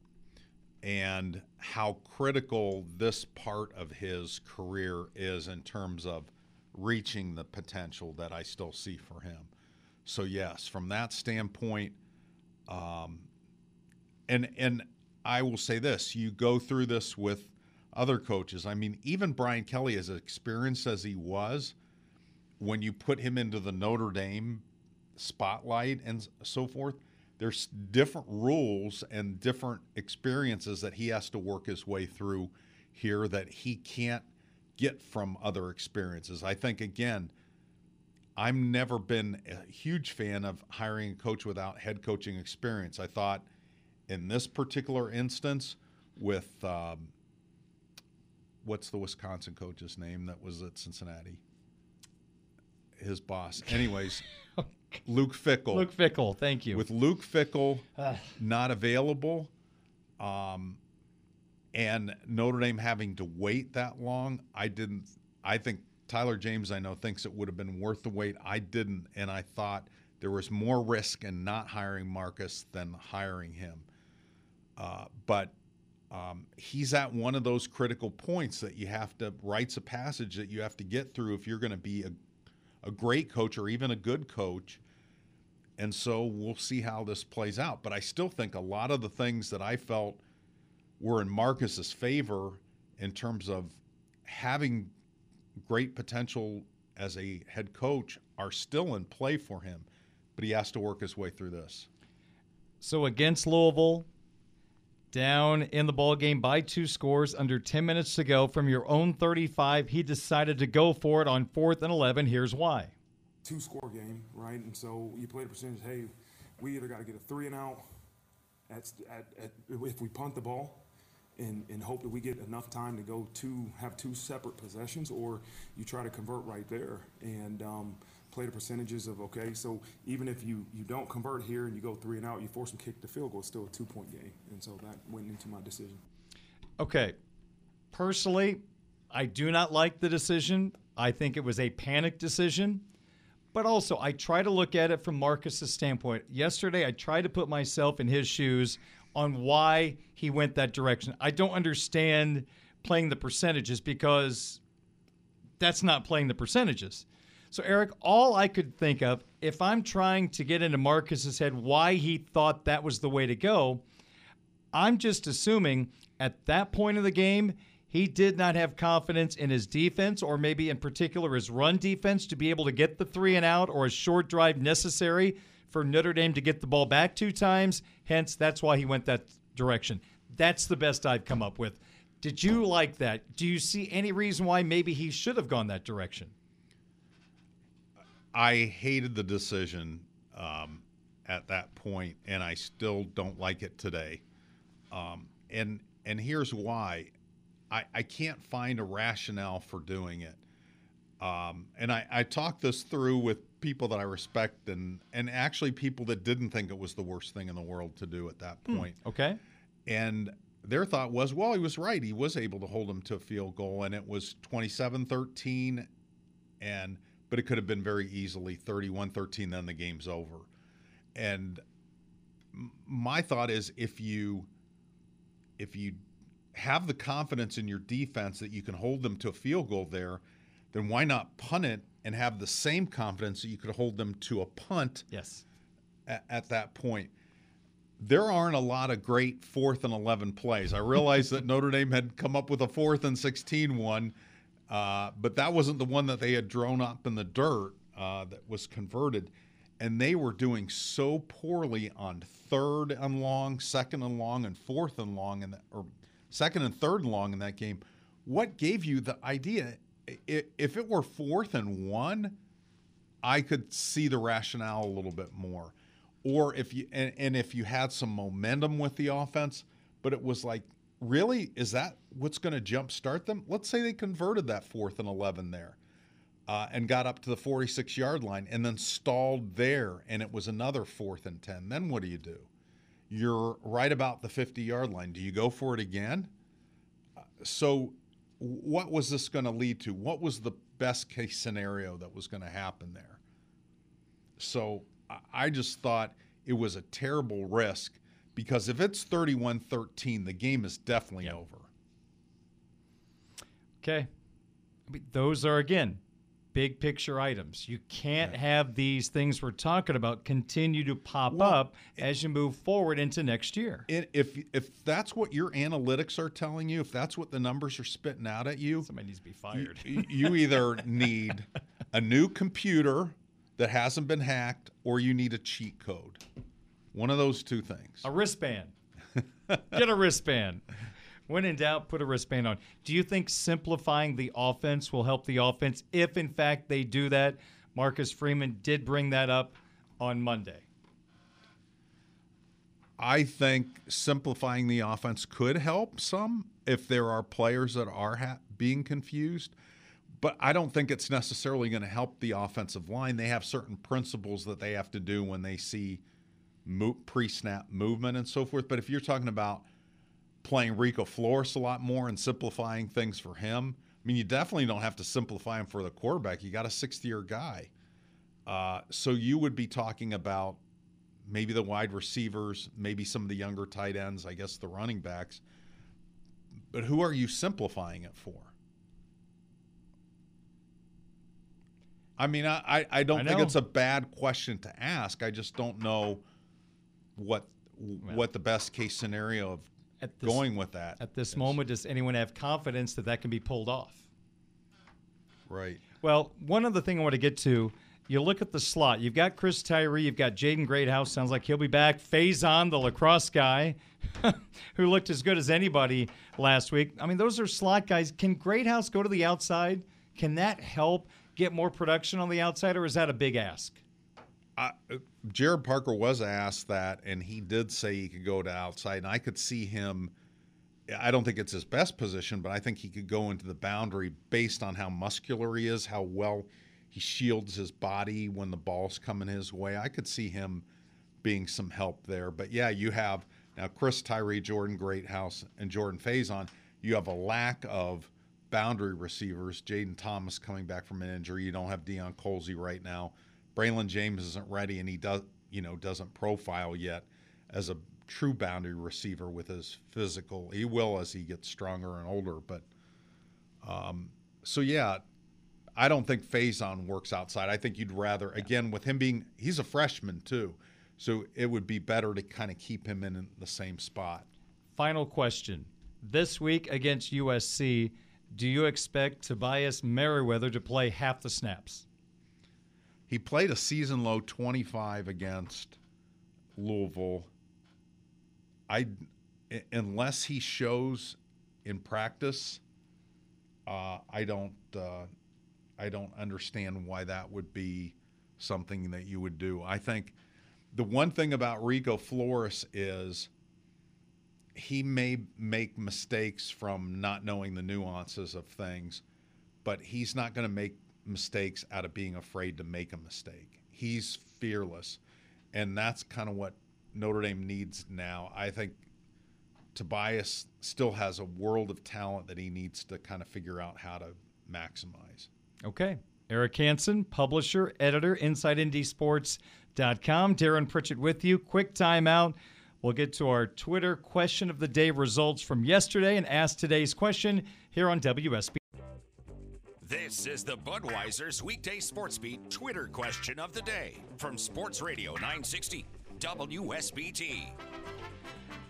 and how critical this part of his career is in terms of reaching the potential that I still see for him. So yes, from that standpoint, um, and and I will say this: you go through this with other coaches. I mean, even Brian Kelly, as experienced as he was, when you put him into the Notre Dame spotlight and so forth, there's different rules and different experiences that he has to work his way through here that he can't get from other experiences. I think again, I've never been a huge fan of hiring a coach without head coaching experience. I thought in this particular instance with um, what's the Wisconsin coach's name that was at Cincinnati? His boss. Anyways, Luke Fickell. Luke Fickell, thank you. With Luke Fickell not available, um, and Notre Dame having to wait that long, I didn't. I think Tyler James, I know, thinks it would have been worth the wait. I didn't, and I thought there was more risk in not hiring Marcus than hiring him. Uh, but um, he's at one of those critical points that you have to rites of passage that you have to get through if you're going to be a, a great coach or even a good coach. And so we'll see how this plays out. But I still think a lot of the things that I felt were in Marcus's favor in terms of having great potential as a head coach are still in play for him. But he has to work his way through this. So against Louisville, down in the ball game by two scores under 10 minutes to go from your own 35 he decided to go for it on fourth and 11 here's why. Two score game right? And so you play the percentage hey we either got to get a three and out at, at, at, if we punt the ball and, and hope that we get enough time to go to have two separate possessions or you try to convert right there. And um, play the percentages of okay so even if you you don't convert here and you go three and out you force them kick the field goal it's still a two point game. And so that went into my decision. Okay. Personally i do not like the decision. I think it was a panic decision. But also i try to look at it from marcus's standpoint. Yesterday i tried to put myself in his shoes on why he went that direction. I don't understand playing the percentages because that's not playing the percentages. So, Eric, all I could think of, if I'm trying to get into Marcus's head why he thought that was the way to go, I'm just assuming at that point of the game, he did not have confidence in his defense, or maybe in particular his run defense, to be able to get the three and out or a short drive necessary for Notre Dame to get the ball back two times. Hence, that's why he went that direction. That's the best I've come up with. Did you like that? Do you see any reason why maybe he should have gone that direction? I hated the decision um, at that point, and I still don't like it today. Um, and and here's why: I, I can't find a rationale for doing it. Um, and I, I talked this through with people that I respect, and and actually people that didn't think it was the worst thing in the world to do at that Hmm, point. okay. And their thought was, well, he was right. He was able to hold him to a field goal, and it was 27 13. And, but it could have been very easily 31 13, then the game's over. And my thought is if you, if you have the confidence in your defense that you can hold them to a field goal there, then why not punt it and have the same confidence that you could hold them to a punt Yes. at, at that point? there aren't a lot of great fourth and 11 plays. I realized that Notre Dame had come up with a fourth and 16 one, uh, but that wasn't the one that they had drawn up in the dirt uh, that was converted. And they were doing so poorly on third and long, second and long, and fourth and long, and or second and third and long in that game. What gave you the idea? If it were fourth and one, I could see the rationale a little bit more or if you and, and if you had some momentum with the offense, but it was like, really, is that what's going to jumpstart them? Let's say they converted that fourth and eleven there, uh, and got up to the forty-six yard line, and then stalled there, and it was another fourth and ten. Then what do you do? You're right about the fifty yard line. Do you go for it again? So, what was this going to lead to? What was the best case scenario that was going to happen there? So I just thought it was a terrible risk because if it's 31 13, the game is definitely over. Okay. Those are, again, big picture items. You can't have these things we're talking about continue to pop up as you move forward into next year. If if that's what your analytics are telling you, if that's what the numbers are spitting out at you, somebody needs to be fired. You, you either need a new computer that hasn't been hacked, or you need a cheat code. One of those two things. A wristband. Get a wristband. When in doubt, put a wristband on. Do you think simplifying the offense will help the offense if, in fact, they do that? Marcus Freeman did bring that up on Monday. I think simplifying the offense could help some if there are players that are ha- being confused. But I don't think it's necessarily going to help the offensive line. They have certain principles that they have to do when they see pre-snap movement and so forth. But if you're talking about playing Rico Flores a lot more and simplifying things for him, I mean, you definitely don't have to simplify him for the quarterback. You got a 60-year guy, uh, so you would be talking about maybe the wide receivers, maybe some of the younger tight ends, I guess the running backs. But who are you simplifying it for? I mean, I, I, I don't I think it's a bad question to ask. I just don't know what what the best case scenario of At this- going with that. At this moment, does anyone have confidence that that can be pulled off? Right. Well, one other thing I want to get to, you look at the slot. You've got Chris Tyree. You've got Jaden Greathouse. Sounds like he'll be back. Faison, the lacrosse guy, who looked as good as anybody last week. I mean, those are slot guys. Can Greathouse go to the outside? Can that help get more production on the outside, or is that a big ask? Gerad Parker was asked that, and he did say he could go to outside, and I could see him. I don't think it's his best position, but I think he could go into the boundary based on how muscular he is, how well he shields his body when the ball's coming his way. I could see him being some help there. But yeah, you have now Chris Tyree, Jaden Greathouse, and Jordan Faison. You have a lack of boundary receivers. Jayden Thomas coming back from an injury. You don't have Deion Colzie right now. Braylon James isn't ready, and he does, you know, doesn't profile yet as a true boundary receiver with his physical. He will as he gets stronger and older, but Um, so yeah, I don't think Faison works outside. I think you'd rather again with him being he's a freshman too, so it would be better to kind of keep him in the same spot. Final question: This week against USC, do you expect Tobias Merriweather to play half the snaps? He played a season low 25 against Louisville. I unless he shows in practice, uh, I don't uh, I don't understand why that would be something that you would do. I think the one thing about Rico Flores is he may make mistakes from not knowing the nuances of things, but he's not going to make mistakes out of being afraid to make a mistake. He's fearless. And that's kind of what Notre Dame needs now. I think Tobias still has a world of talent that he needs to kind of figure out how to maximize. Okay. Eric Hansen, publisher, editor, InsideNDSports.com. Darin Pritchett with you. Quick timeout. We'll get to our Twitter question of the day results from yesterday and ask today's question here on WSB. This is the Budweiser's weekday sports beat Twitter question of the day from Sports Radio 960 WSBT.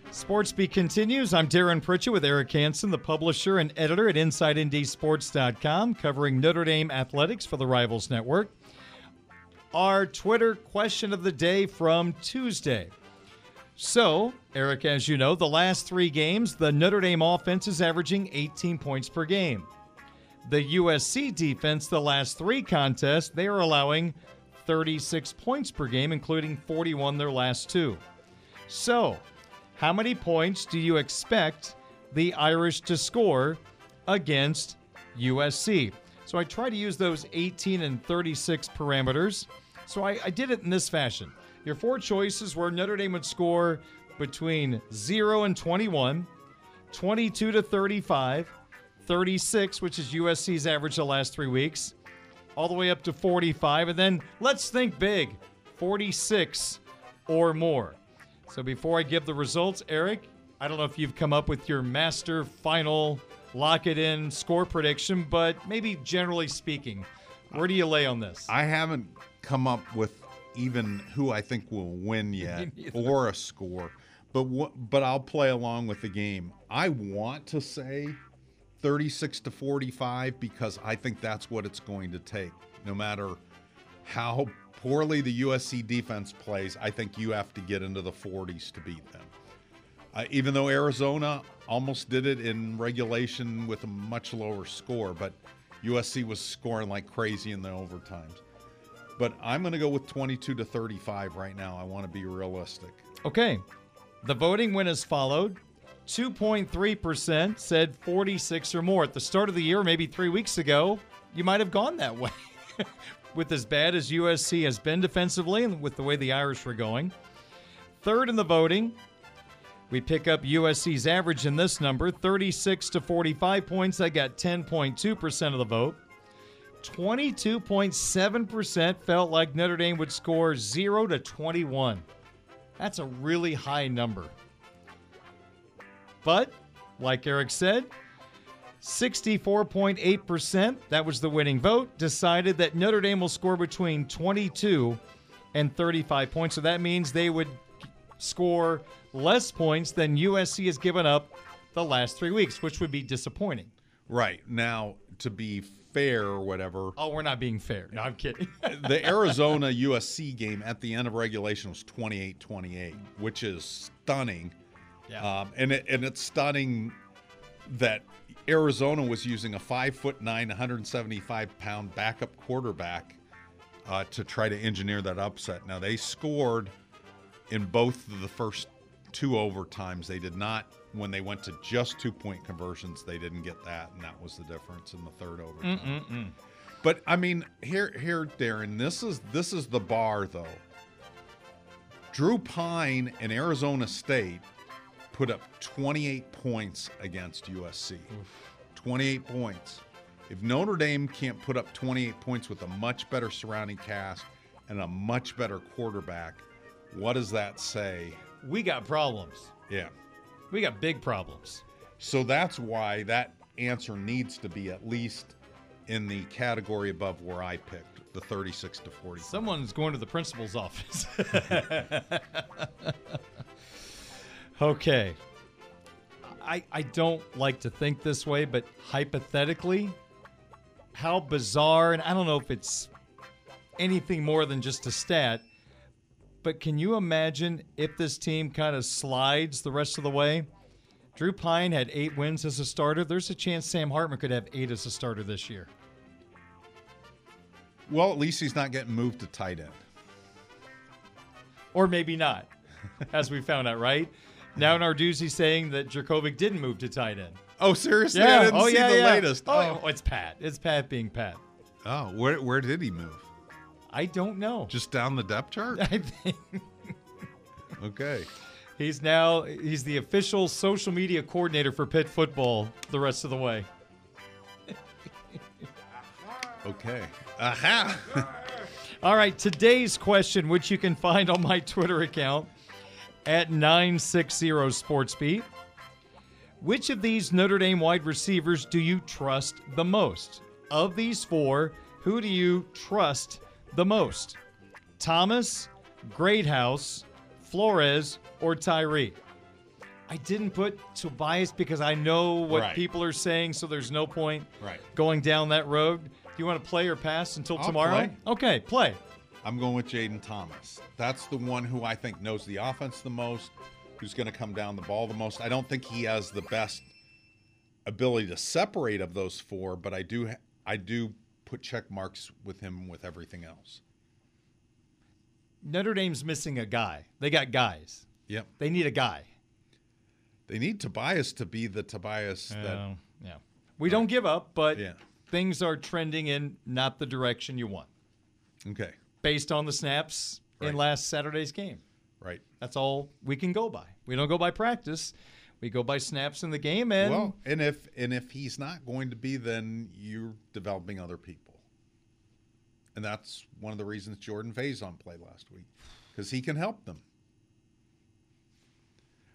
SportsBeat continues. I'm Darin Pritchett with Eric Hansen, the publisher and editor at InsideNDSports.com, covering Notre Dame athletics for the Rivals Network. Our Twitter question of the day from Tuesday. So, Eric, as you know, the last three games, the Notre Dame offense is averaging 18 points per game. The USC defense, the last three contests, they are allowing 36 points per game, including 41 their last two. So, how many points do you expect the Irish to score against USC? So I try to use those 18 and 36 parameters. So I, I did it in this fashion. Your four choices were Notre Dame would score between 0 and 21, 22 to 35, 36, which is USC's average the last three weeks, all the way up to 45. And then let's think big 46 or more. So before I give the results, Eric, I don't know if you've come up with your master final lock it in score prediction, but maybe generally speaking, where do you lay on this? I haven't come up with even who I think will win yet or a score. But what, but I'll play along with the game. I want to say 36 to 45 because I think that's what it's going to take. No matter how poorly the USC defense plays, I think you have to get into the 40s to beat them. Uh, even though Arizona almost did it in regulation with a much lower score, but USC was scoring like crazy in the overtimes. But I'm going to go with 22 to 35 right now. I want to be realistic. Okay. The voting went as followed 2.3% said 46 or more. At the start of the year, maybe three weeks ago, you might have gone that way with as bad as USC has been defensively and with the way the Irish were going. Third in the voting, we pick up USC's average in this number 36 to 45 points. I got 10.2% of the vote. 22.7% felt like Notre Dame would score 0 to 21. That's a really high number. But, like Eric said, 64.8%, that was the winning vote, decided that Notre Dame will score between 22 and 35 points. So that means they would score less points than USC has given up the last three weeks, which would be disappointing. Right. Now, to be fair or whatever. Oh, we're not being fair. No, I'm kidding. the Arizona USC game at the end of regulation was 28 28, which is stunning. Yeah. Um, and, it, and it's stunning that Arizona was using a five foot nine, 175 pound backup quarterback uh, to try to engineer that upset. Now, they scored in both of the first two overtimes. They did not, when they went to just two point conversions, they didn't get that. And that was the difference in the third overtime. Mm-mm-mm. But I mean, here, here, Darin, this is this is the bar though. Drew Pyne and Arizona State put up 28 points against USC. 28 points. If Notre Dame can't put up 28 points with a much better surrounding cast and a much better quarterback, what does that say? We got problems. Yeah. We got big problems. So that's why that answer needs to be at least in the category above where I picked the 36 to 40. Someone's going to the principal's office. okay. I, I don't like to think this way, but hypothetically, how bizarre, and I don't know if it's anything more than just a stat, but can you imagine if this team kind of slides the rest of the way? Drew Pyne had eight wins as a starter. There's a chance Sam Hartman could have eight as a starter this year. Well, at least he's not getting moved to tight end. Or maybe not, as we found out, right? Now Narduzzi's saying that Jurkovec didn't move to tight end. Oh, seriously? Yeah. I didn't oh, see yeah, the yeah. latest. Oh, oh, it's Pat. It's Pat being Pat. Oh, where, where did he move? I don't know. Just down the depth chart? I think Okay. he's now he's the official social media coordinator for Pitt football the rest of the way. Okay. Aha. All right, today's question, which you can find on my Twitter account at 960 SportsBeat. Which of these Notre Dame wide receivers do you trust the most? Of these four, who do you trust the most? Thomas, Greathouse, Flores, or Tyree? I didn't put Tobias because I know what Right. people are saying, so there's no point Right. going down that road. Do you want to play or pass until I'll tomorrow? play. Okay, play. I'm going with Jayden Thomas. That's the one who I think knows the offense the most, who's going to come down the ball the most. I don't think he has the best ability to separate of those four, but I do I do put check marks with him with everything else. Notre Dame's missing a guy. They got guys. Yep. They need a guy. They need Tobias to be the Tobias that Uh, yeah. We don't give up, but Yeah. things are trending in not the direction you want Okay. Based on the snaps in last Saturday's game. Right. That's all we can go by. We don't go by practice. We go by snaps in the game and well, and if and if he's not going to be, then you're developing other people, and that's one of the reasons Jordan Faison played last week because he can help them.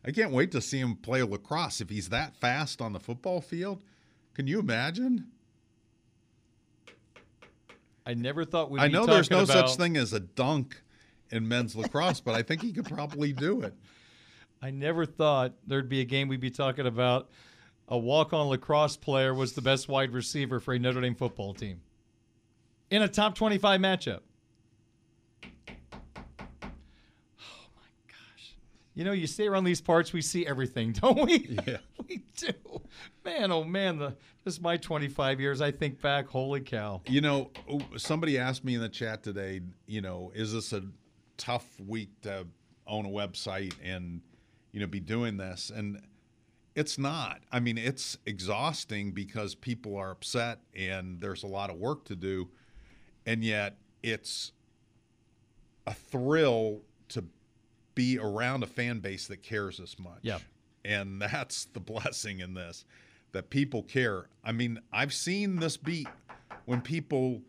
I can't wait to see him play lacrosse. If he's that fast on the football field, can you imagine? I never thought we'd I be know there's no talking about- such thing as a dunk in men's lacrosse, but I think he could probably do it. I never thought there'd be a game we'd be talking about a walk-on lacrosse player was the best wide receiver for a Notre Dame football team in a top 25 matchup. Oh my gosh. You know, you stay around these parts, we see everything, don't we? Yeah. we do. Man, oh man, the this is my 25 years. I think back, holy cow. You know, oh, somebody asked me in the chat today, you know, is this a tough week to own a website and, you know, be doing this? And it's not. I mean, it's exhausting because people are upset and there's a lot of work to do. And yet it's a thrill to be around a fan base that cares this much. Yeah. And that's the blessing in this that people care. I mean, I've seen this beat when people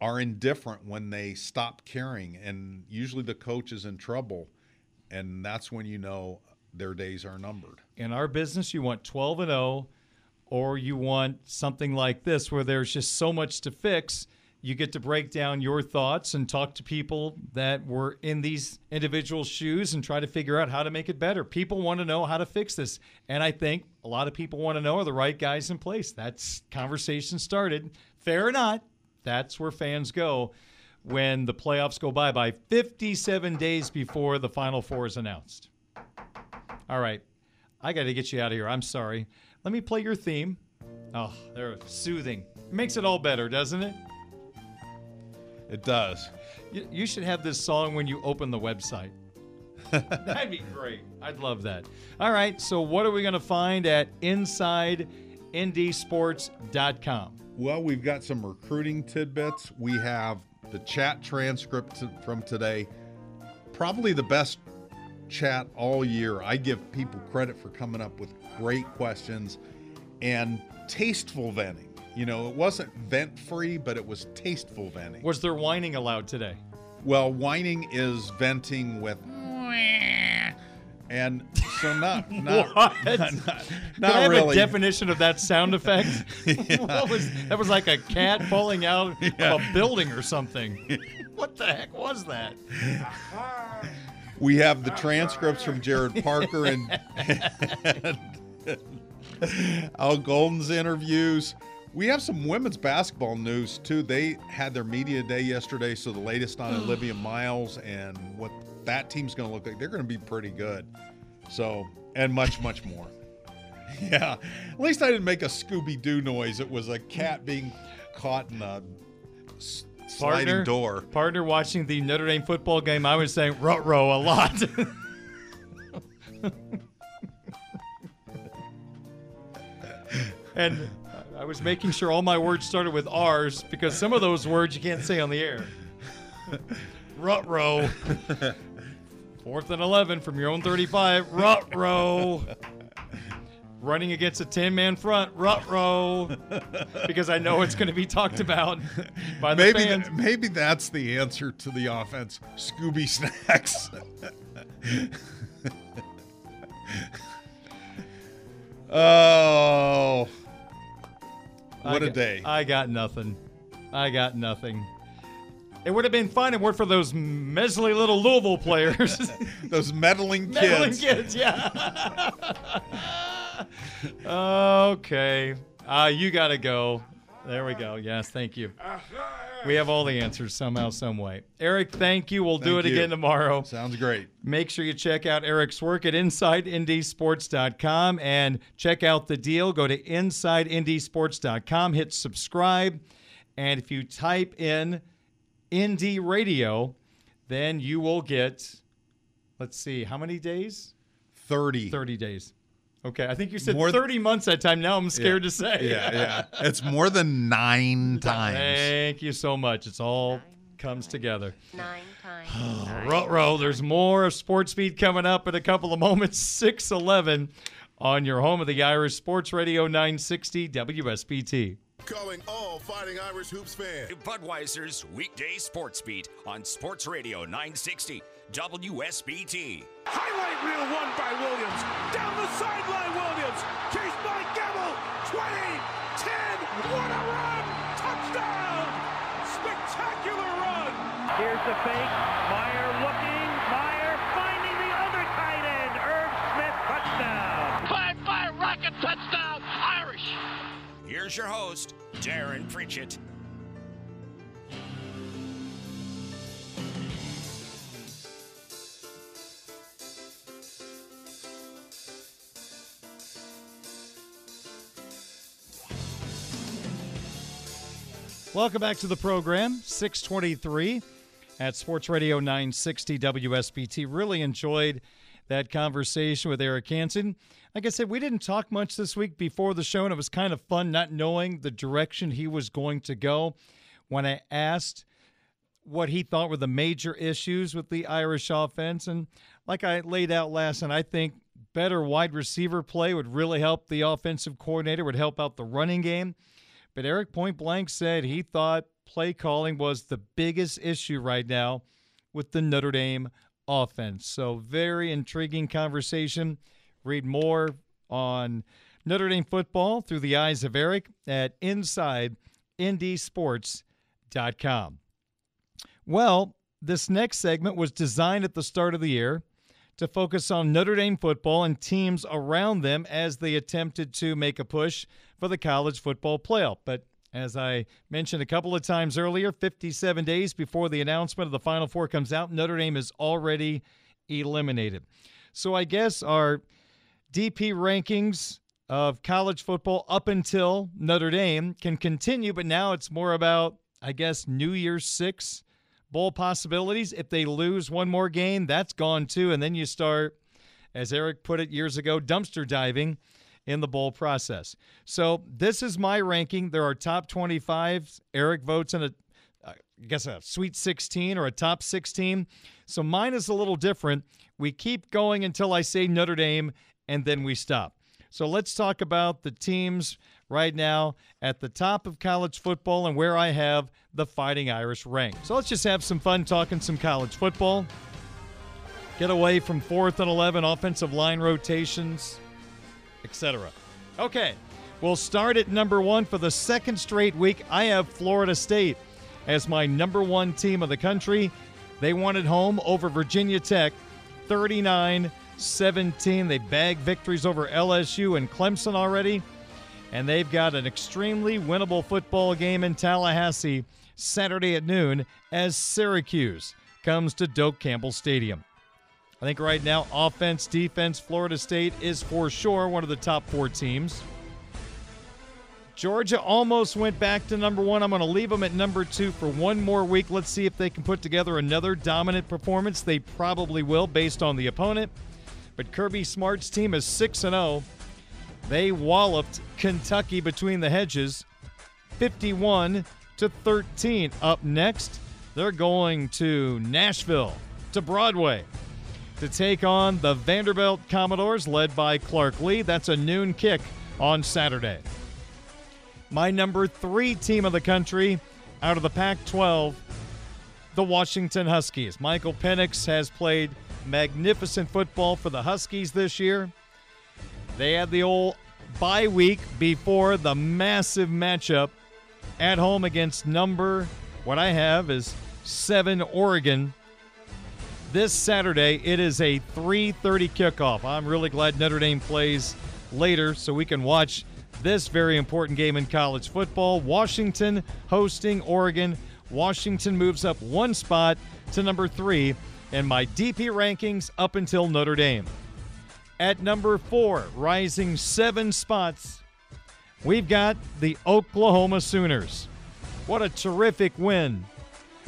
are indifferent when they stop caring and usually the coach is in trouble and that's when you know their days are numbered. in our business, you want 12 and 0, or you want something like this where there's just so much to fix. You get to break down your thoughts and talk to people that were in these individual shoes and try to figure out how to make it better. People want to know how to fix this. And I think a lot of people want to know are the right guys in place. That's conversation started. Fair or not, that's where fans go when the playoffs go by by 57 days before the Final Four is announced. All right. I got to get you out of here. I'm sorry. Let me play your theme. Ah, oh, they're soothing. It makes it all better, doesn't it? It does. You, you should have this song when you open the website. That'd be great. I'd love that. All right. So, what are we going to find at InsideNDSports.com? Well, we've got some recruiting tidbits. We have the chat transcript from today. Probably the best chat all year. I give people credit for coming up with great questions and tasteful venting. You know, it wasn't vent free, but it was tasteful venting. Was there whining allowed today? Well, whining is venting with And so not not What? not, not, not I have really. a definition of that sound effect? what was that? Was like a cat falling out of a building or something. What the heck was that? we have the transcripts from Gerad Parker and, and Al Golden's interviews. We have some women's basketball news too. They had their media day yesterday, so the latest on Olivia Miles and what that team's going to look like. They're going to be pretty good. So, and much, much more. Yeah. At least I didn't make a Scooby Doo noise. It was a cat being caught in a s- sliding Partner, door. partner watching the Notre Dame football game. I was saying rut row a lot. and I was making sure all my words started with R's because some of those words you can't say on the air. Rut row. Fourth and 11 from your own 35. Rut row. Running against a 10 man front. Rut row. Because I know it's going to be talked about by the maybe fans. th- maybe that's the answer to the offense. Scooby snacks. oh, I what a got- day! I got nothing. I got nothing. It would have been fine if it weren't for those measly little Louisville players. Those meddling kids. Meddling kids, yeah. okay. Uh, you got to go. There we go. Yes, thank you. We have all the answers somehow, some way. Eric, thank you. We'll do it you. again tomorrow. Sounds great. Make sure you check out Eric's work at InsideNDSports.com and check out the deal. Go to InsideNDSports.com, hit subscribe, and if you type in Indy Radio, then you will get, let's see, how many days? 30. 30 days. Okay, I think you said More th- 30 months that time. Now I'm scared Yeah. to say. Yeah, yeah. It's more than nine times. Thank you so much. It's all comes together. Nine times. Row, row. There's more of Sports Beat coming up in a couple of moments. 611 on your home of the Irish Sports Radio 960 WSBT. Calling all Fighting Irish Hoops fans. Budweiser's weekday sports beat on Sports Radio 960 WSBT. Highlight reel won by Williams. Down the sideline, Williams. Chased by Gamble. 20, 10. What a run! Touchdown! Spectacular run! Here's the fake. Meyer looking. Meyer finding the other tight end. Herb Smith touchdown. Five, five, rocket touchdown, Irish. Here's your host, Darin Pritchett. Welcome back to the program. 623 at Sports Radio 960 WSBT. Really enjoyed that conversation with Eric Hansen. Like I said, we didn't talk much this week before the show, and it was kind of fun not knowing the direction he was going to go. When I asked what he thought were the major issues with the Irish offense, and like I laid out last night, I think better wide receiver play would really help the offensive coordinator, would help out the running game. But Eric point blank said he thought play calling was the biggest issue right now with the Notre Dame offense. So, very intriguing conversation. Read more on Notre Dame football through the eyes of Eric at InsideNDSports.com. Well, this next segment was designed at the start of the year to focus on Notre Dame football and teams around them as they attempted to make a push for the college football playoff. But as I mentioned a couple of times earlier, 57 days before the announcement of the Final Four comes out, Notre Dame is already eliminated. So I guess our DP rankings of college football up until Notre Dame can continue, but now it's more about, I guess, New Year's Six bowl possibilities. If they lose one more game, that's gone too. And then you start, as Eric put it years ago, dumpster diving in the bowl process. So this is my ranking. There are top 25. Eric votes in a, uh, I guess, a sweet 16 or a top 16. So mine is a little different. We keep going until I say Notre Dame, and then we stop. So let's talk about the teams right now at the top of college football and where I have the Fighting Irish ranked. So let's just have some fun talking some college football. get away from fourth and 11 offensive line rotations, etc. Okay, we'll start at number one for the second straight week. I have Florida State as my number one team of the country. They won at home over Virginia Tech 39 17. They bagged victories over LSU and Clemson already. And they've got an extremely winnable football game in Tallahassee Saturday at noon as Syracuse comes to Doak Campbell Stadium. I think right now, offense, defense, Florida State is for sure one of the top four teams. Georgia almost went back to number one. I'm going to leave them at number two for one more week. Let's see if they can put together another dominant performance. They probably will based on the opponent. But Kirby Smart's team is 6 0. They walloped Kentucky between the hedges 51 to 13. Up next, they're going to Nashville, to Broadway, to take on the Vanderbilt Commodores, led by Clark Lea. That's a noon kick on Saturday. My number three team of the country out of the Pac 12, the Washington Huskies. Michael Penix has played magnificent football for the Huskies this year. They had the old bye week before the massive matchup at home against number, what I have is 7 Oregon. This Saturday, it is a 3:30 kickoff. I'm really glad Notre Dame plays later so we can watch this very important game in college football. Washington hosting Oregon. Washington moves up one spot to number three in my DP rankings up until Notre Dame. At number four, rising seven spots, we've got the Oklahoma Sooners. What a terrific win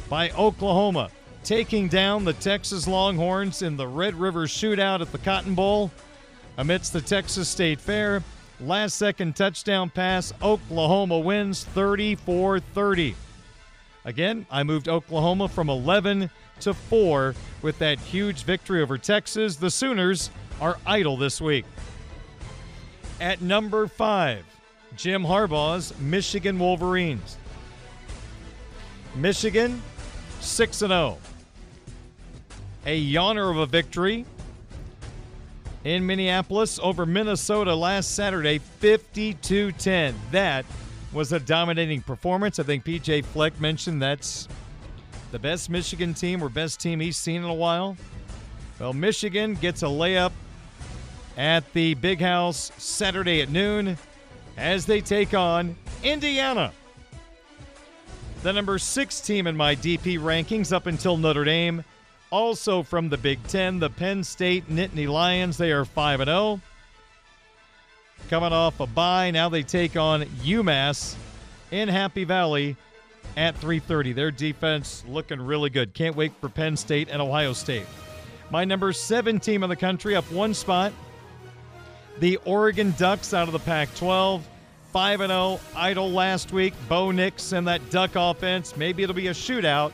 by Oklahoma, taking down the Texas Longhorns in the Red River Shootout at the Cotton Bowl amidst the Texas State Fair. Last second touchdown pass. Oklahoma wins 34 30. Again, I moved Oklahoma from 11 to 4 with that huge victory over Texas. The Sooners are idle this week. At number 5, Jim Harbaugh's Michigan Wolverines. Michigan 6 0. A yawner of a victory in Minneapolis over Minnesota last Saturday, 52 10. That was a dominating performance. I think PJ Fleck mentioned that's the best Michigan team or best team he's seen in a while. Well, Michigan gets a layup at the Big House Saturday at noon as they take on Indiana. The number six team in my DP rankings up until Notre Dame also from the Big Ten, the Penn State Nittany Lions. They are 5 0. Coming off a bye, now they take on UMass in Happy Valley at 3:30. Their defense looking really good. Can't wait for Penn State and Ohio State. My number 7 team in the country up one spot. The Oregon Ducks out of the Pac-12. 5 0 idle last week. Bo Nix and that Duck offense. Maybe it'll be a shootout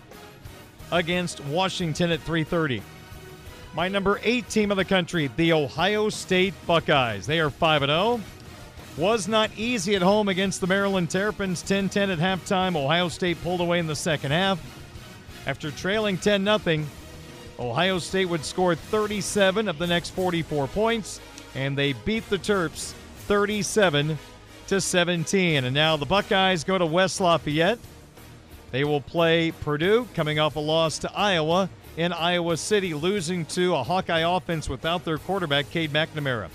against Washington at 3:30. My number 8 team of the country, the Ohio State Buckeyes. They are 5 0. Was not easy at home against the Maryland Terrapins 10-10 at halftime. Ohio State pulled away in the second half. After trailing 10 0, Ohio State would score 37 of the next 44 points and they beat the Terps 37 to 17. And now the Buckeyes go to West Lafayette they will play Purdue, coming off a loss to Iowa in Iowa City, losing to a Hawkeye offense without their quarterback, Cade McNamara.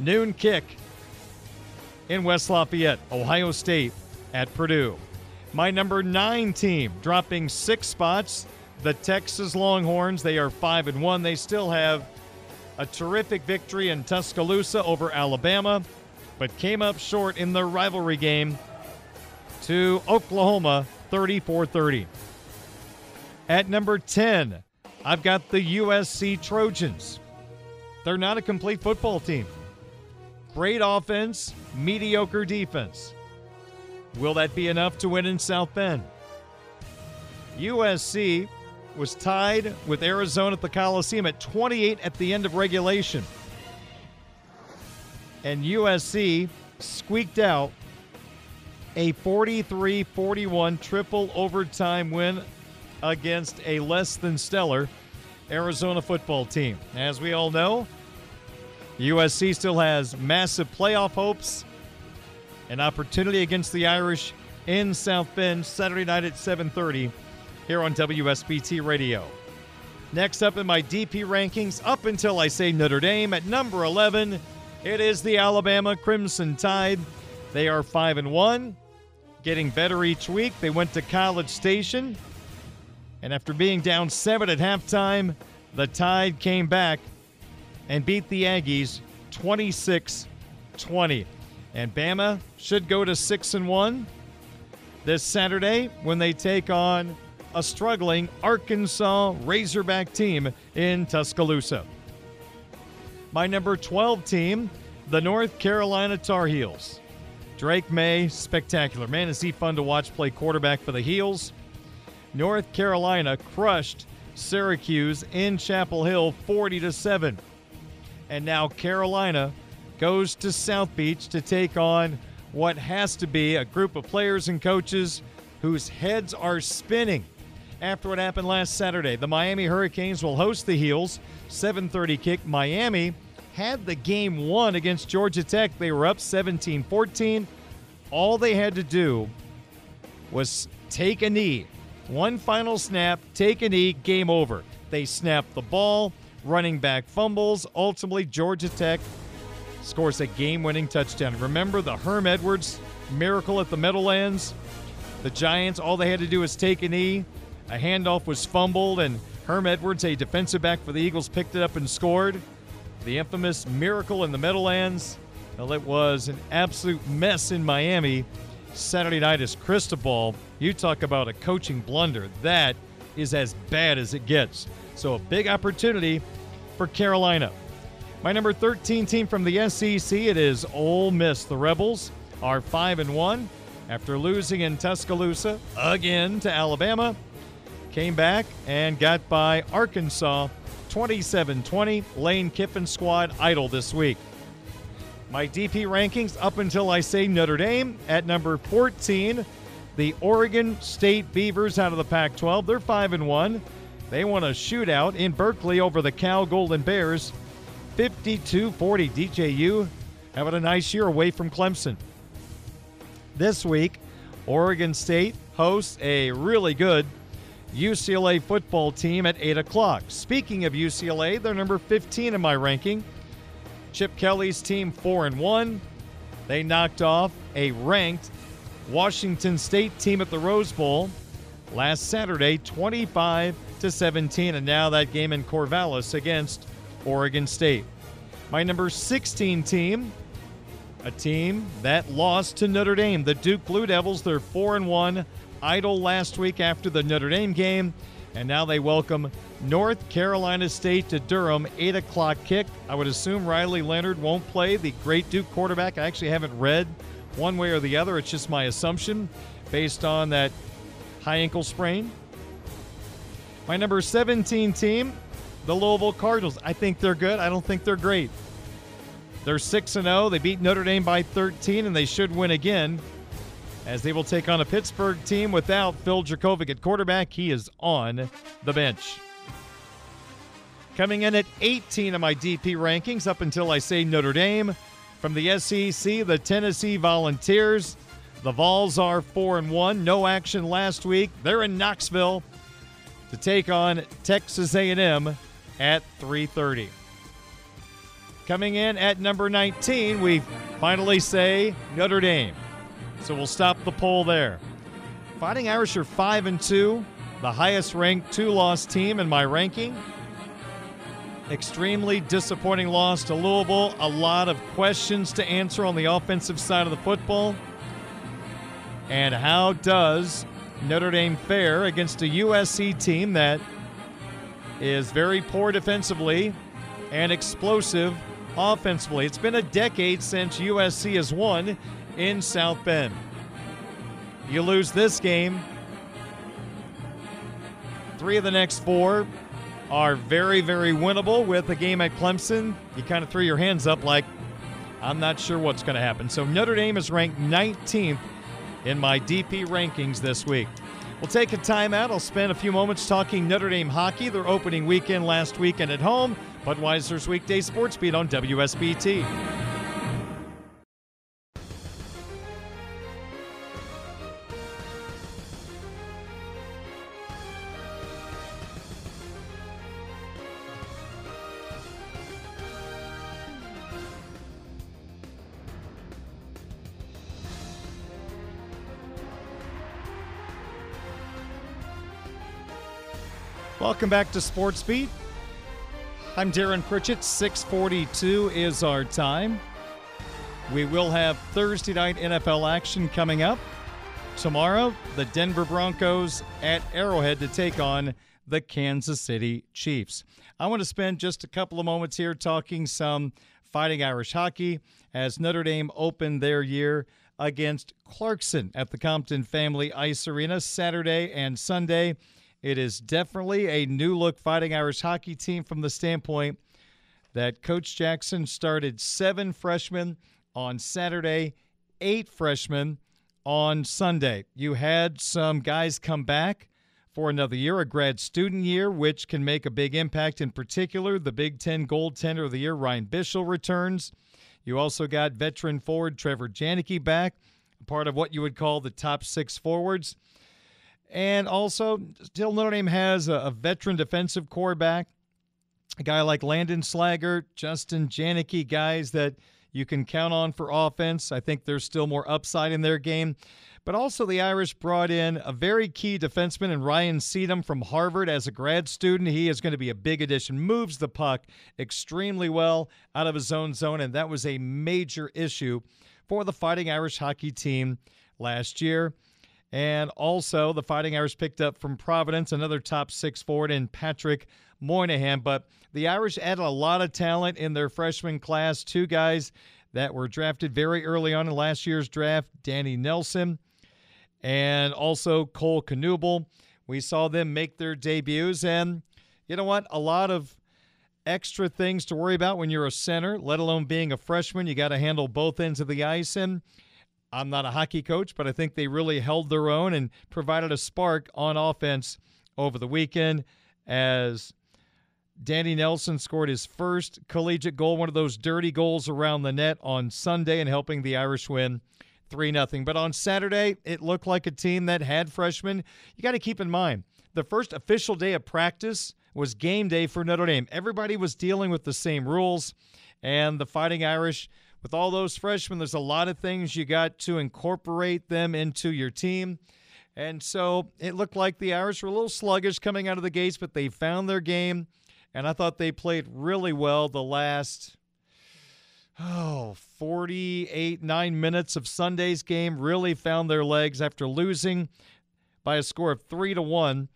Noon kick in West Lafayette, Ohio State at Purdue. My number nine team dropping six spots, the Texas Longhorns. They are five and one. They still have a terrific victory in Tuscaloosa over Alabama, but came up short in the rivalry game to Oklahoma 34 30. At number 10, I've got the USC Trojans. They're not a complete football team. Great offense, mediocre defense. Will that be enough to win in South Bend? USC was tied with Arizona at the Coliseum at 28 at the end of regulation. And USC squeaked out a 43 41 triple overtime win against a less than stellar Arizona football team. As we all know, USC still has massive playoff hopes. An opportunity against the Irish in South Bend Saturday night at 7:30 here on WSBT Radio. Next up in my DP rankings, up until I say Notre Dame at number 11, it is the Alabama Crimson Tide. They are 5 and 1, getting better each week. They went to College Station, and after being down 7 at halftime, the Tide came back and beat the Aggies 26-20. And Bama should go to 6 and 1 this Saturday when they take on a struggling Arkansas Razorback team in Tuscaloosa. My number 12 team, the North Carolina Tar Heels. Drake Maye, spectacular. Man, is he fun to watch play quarterback for the Heels. North Carolina crushed Syracuse in Chapel Hill 40 to 7. And now Carolina goes to South Beach to take on what has to be a group of players and coaches whose heads are spinning after what happened last Saturday. The Miami Hurricanes will host the Heels. 7:30 kick. Miami had the game won against Georgia Tech. They were up 17-14. All they had to do was take a knee. One final snap, take a knee, game over. They snapped the ball, running back fumbles. Ultimately, Georgia Tech scores a game winning touchdown. Remember the Herm Edwards miracle at the Meadowlands? The Giants, all they had to do was take a knee. A handoff was fumbled, and Herm Edwards, a defensive back for the Eagles, picked it up and scored. The infamous miracle in the Meadowlands. Well, it was an absolute mess in Miami. Saturday night is Cristobal. You talk about a coaching blunder. That is as bad as it gets. So a big opportunity for Carolina. My number 13 team from the SEC, it is Ole Miss. The Rebels are 5 and 1 after losing in Tuscaloosa again to Alabama. Came back and got by Arkansas 27 20. Lane Kiffin squad idle this week. My DP rankings up until I say Notre Dame at number 14. The Oregon State Beavers out of the Pac 12. They're 5 and 1. They won a shootout in Berkeley over the Cal Golden Bears 52 40. DJU having a nice year away from Clemson. This week, Oregon State hosts a really good UCLA football team at 8 o'clock. Speaking of UCLA, they're number 15 in my ranking. Chip Kelly's team 4 and 1. They knocked off a ranked Washington State team at the Rose Bowl last Saturday 25 to 17 and now that game in Corvallis against Oregon State. My number 16 team, a team that lost to Notre Dame, the Duke Blue Devils, they're 4 and 1, idle last week after the Notre Dame game, and now they welcome North Carolina State to Durham, 8 o'clock kick. I would assume Riley Leonard won't play, the great Duke quarterback. I actually haven't read one way or the other. It's just my assumption based on that high ankle sprain. My number 17 team, the Louisville Cardinals. I think they're good. I don't think they're great. They're 6 0. They beat Notre Dame by 13, and they should win again as they will take on a Pittsburgh team without Phil Jurkovec at quarterback. He is on the bench. Coming in at 18 of my DP rankings up until I say Notre Dame. From the SEC, the Tennessee Volunteers. The Vols are 4 and 1. No action last week. They're in Knoxville to take on Texas A&M at 3:30. Coming in at number 19, we finally say Notre Dame. So we'll stop the poll there. Fighting Irish are 5 and 2, the highest ranked two-loss team in my ranking. Extremely disappointing loss to Louisville. A lot of questions to answer on the offensive side of the football. And how does Notre Dame fare against a USC team that is very poor defensively and explosive offensively? It's been a decade since USC has won in South Bend. You lose this game, three of the next four are very, very winnable with a game at Clemson. You kind of threw your hands up like, I'm not sure what's going to happen. So Notre Dame is ranked 19th in my DP rankings this week. We'll take a timeout. I'll spend a few moments talking Notre Dame hockey, their opening weekend last weekend at home. Budweiser's weekday sports beat on WSBT. Welcome back to Sports Beat. I'm Darin Pritchett. 642 is our time. We will have Thursday night NFL action coming up. Tomorrow, the Denver Broncos at Arrowhead to take on the Kansas City Chiefs. I want to spend just a couple of moments here talking some Fighting Irish hockey as Notre Dame opened their year against Clarkson at the Compton Family Ice Arena Saturday and Sunday. It is definitely a new look Fighting Irish hockey team from the standpoint that Coach Jackson started seven freshmen on Saturday, eight freshmen on Sunday. You had some guys come back for another year, a grad student year, which can make a big impact. In particular, the Big Ten goaltender of the year, Ryan Bischel, returns. You also got veteran forward Trevor Janicki back, part of what you would call the top six forwards. And also, still Notre Dame has a, a veteran defensive core back, a guy like Landon Slaggert, Justin Janicki, guys that you can count on for offense. I think there's still more upside in their game. But also, the Irish brought in a very key defenseman in Ryan Siedem from Harvard as a grad student. He is going to be a big addition, moves the puck extremely well out of his own zone, and that was a major issue for the Fighting Irish hockey team last year. And also, the Fighting Irish picked up from Providence another top six forward in Patrick Moynihan. But the Irish added a lot of talent in their freshman class. Two guys that were drafted very early on in last year's draft Danny Nelson and also Cole Knuble. We saw them make their debuts. And you know what? A lot of extra things to worry about when you're a center, let alone being a freshman. You got to handle both ends of the ice. And I'm not a hockey coach, but I think they really held their own and provided a spark on offense over the weekend as Danny Nelson scored his first collegiate goal, one of those dirty goals around the net on Sunday and helping the Irish win 3 0. But on Saturday, it looked like a team that had freshmen. You got to keep in mind, the first official day of practice was game day for Notre Dame. Everybody was dealing with the same rules, and the Fighting Irish with all those freshmen, there's a lot of things you got to incorporate them into your team. And so it looked like the Irish were a little sluggish coming out of the gates, but they found their game. And I thought they played really well the last, oh, 48, nine minutes of Sunday's game. Really found their legs after losing by a score of three to one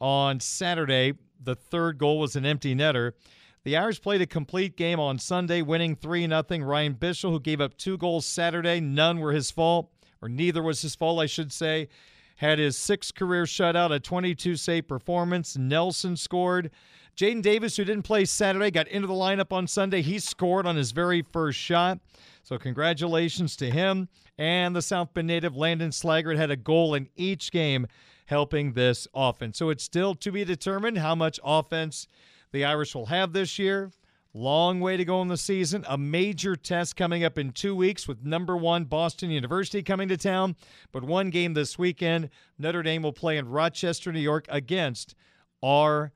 on Saturday. The third goal was an empty netter. The Irish played a complete game on Sunday, winning 3 0. Ryan Bischel, who gave up two goals Saturday, none were his fault, or neither was his fault, I should say, had his sixth career shutout, a 22 save performance. Nelson scored. Jaden Davis, who didn't play Saturday, got into the lineup on Sunday. He scored on his very first shot. So, congratulations to him. And the South Bend native Landon Slaggert had a goal in each game helping this offense. So, it's still to be determined how much offense the Irish will have this year. Long way to go in the season. A major test coming up in two weeks with number one Boston University coming to town. But one game this weekend, Notre Dame will play in Rochester, New York against RIT.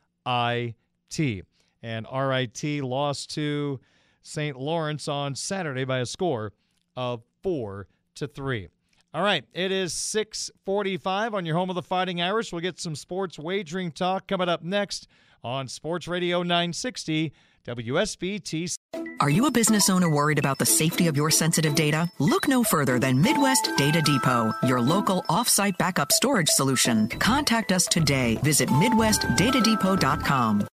And RIT lost to St. Lawrence on Saturday by a score of four to three. All right, it is 645 on your home of the Fighting Irish. We'll get some sports wagering talk coming up next on Sports Radio 960 WSBT. Are you a business owner worried about the safety of your sensitive data? Look no further than Midwest Data Depot, your local offsite backup storage solution. Contact us today. Visit MidwestDataDepot.com.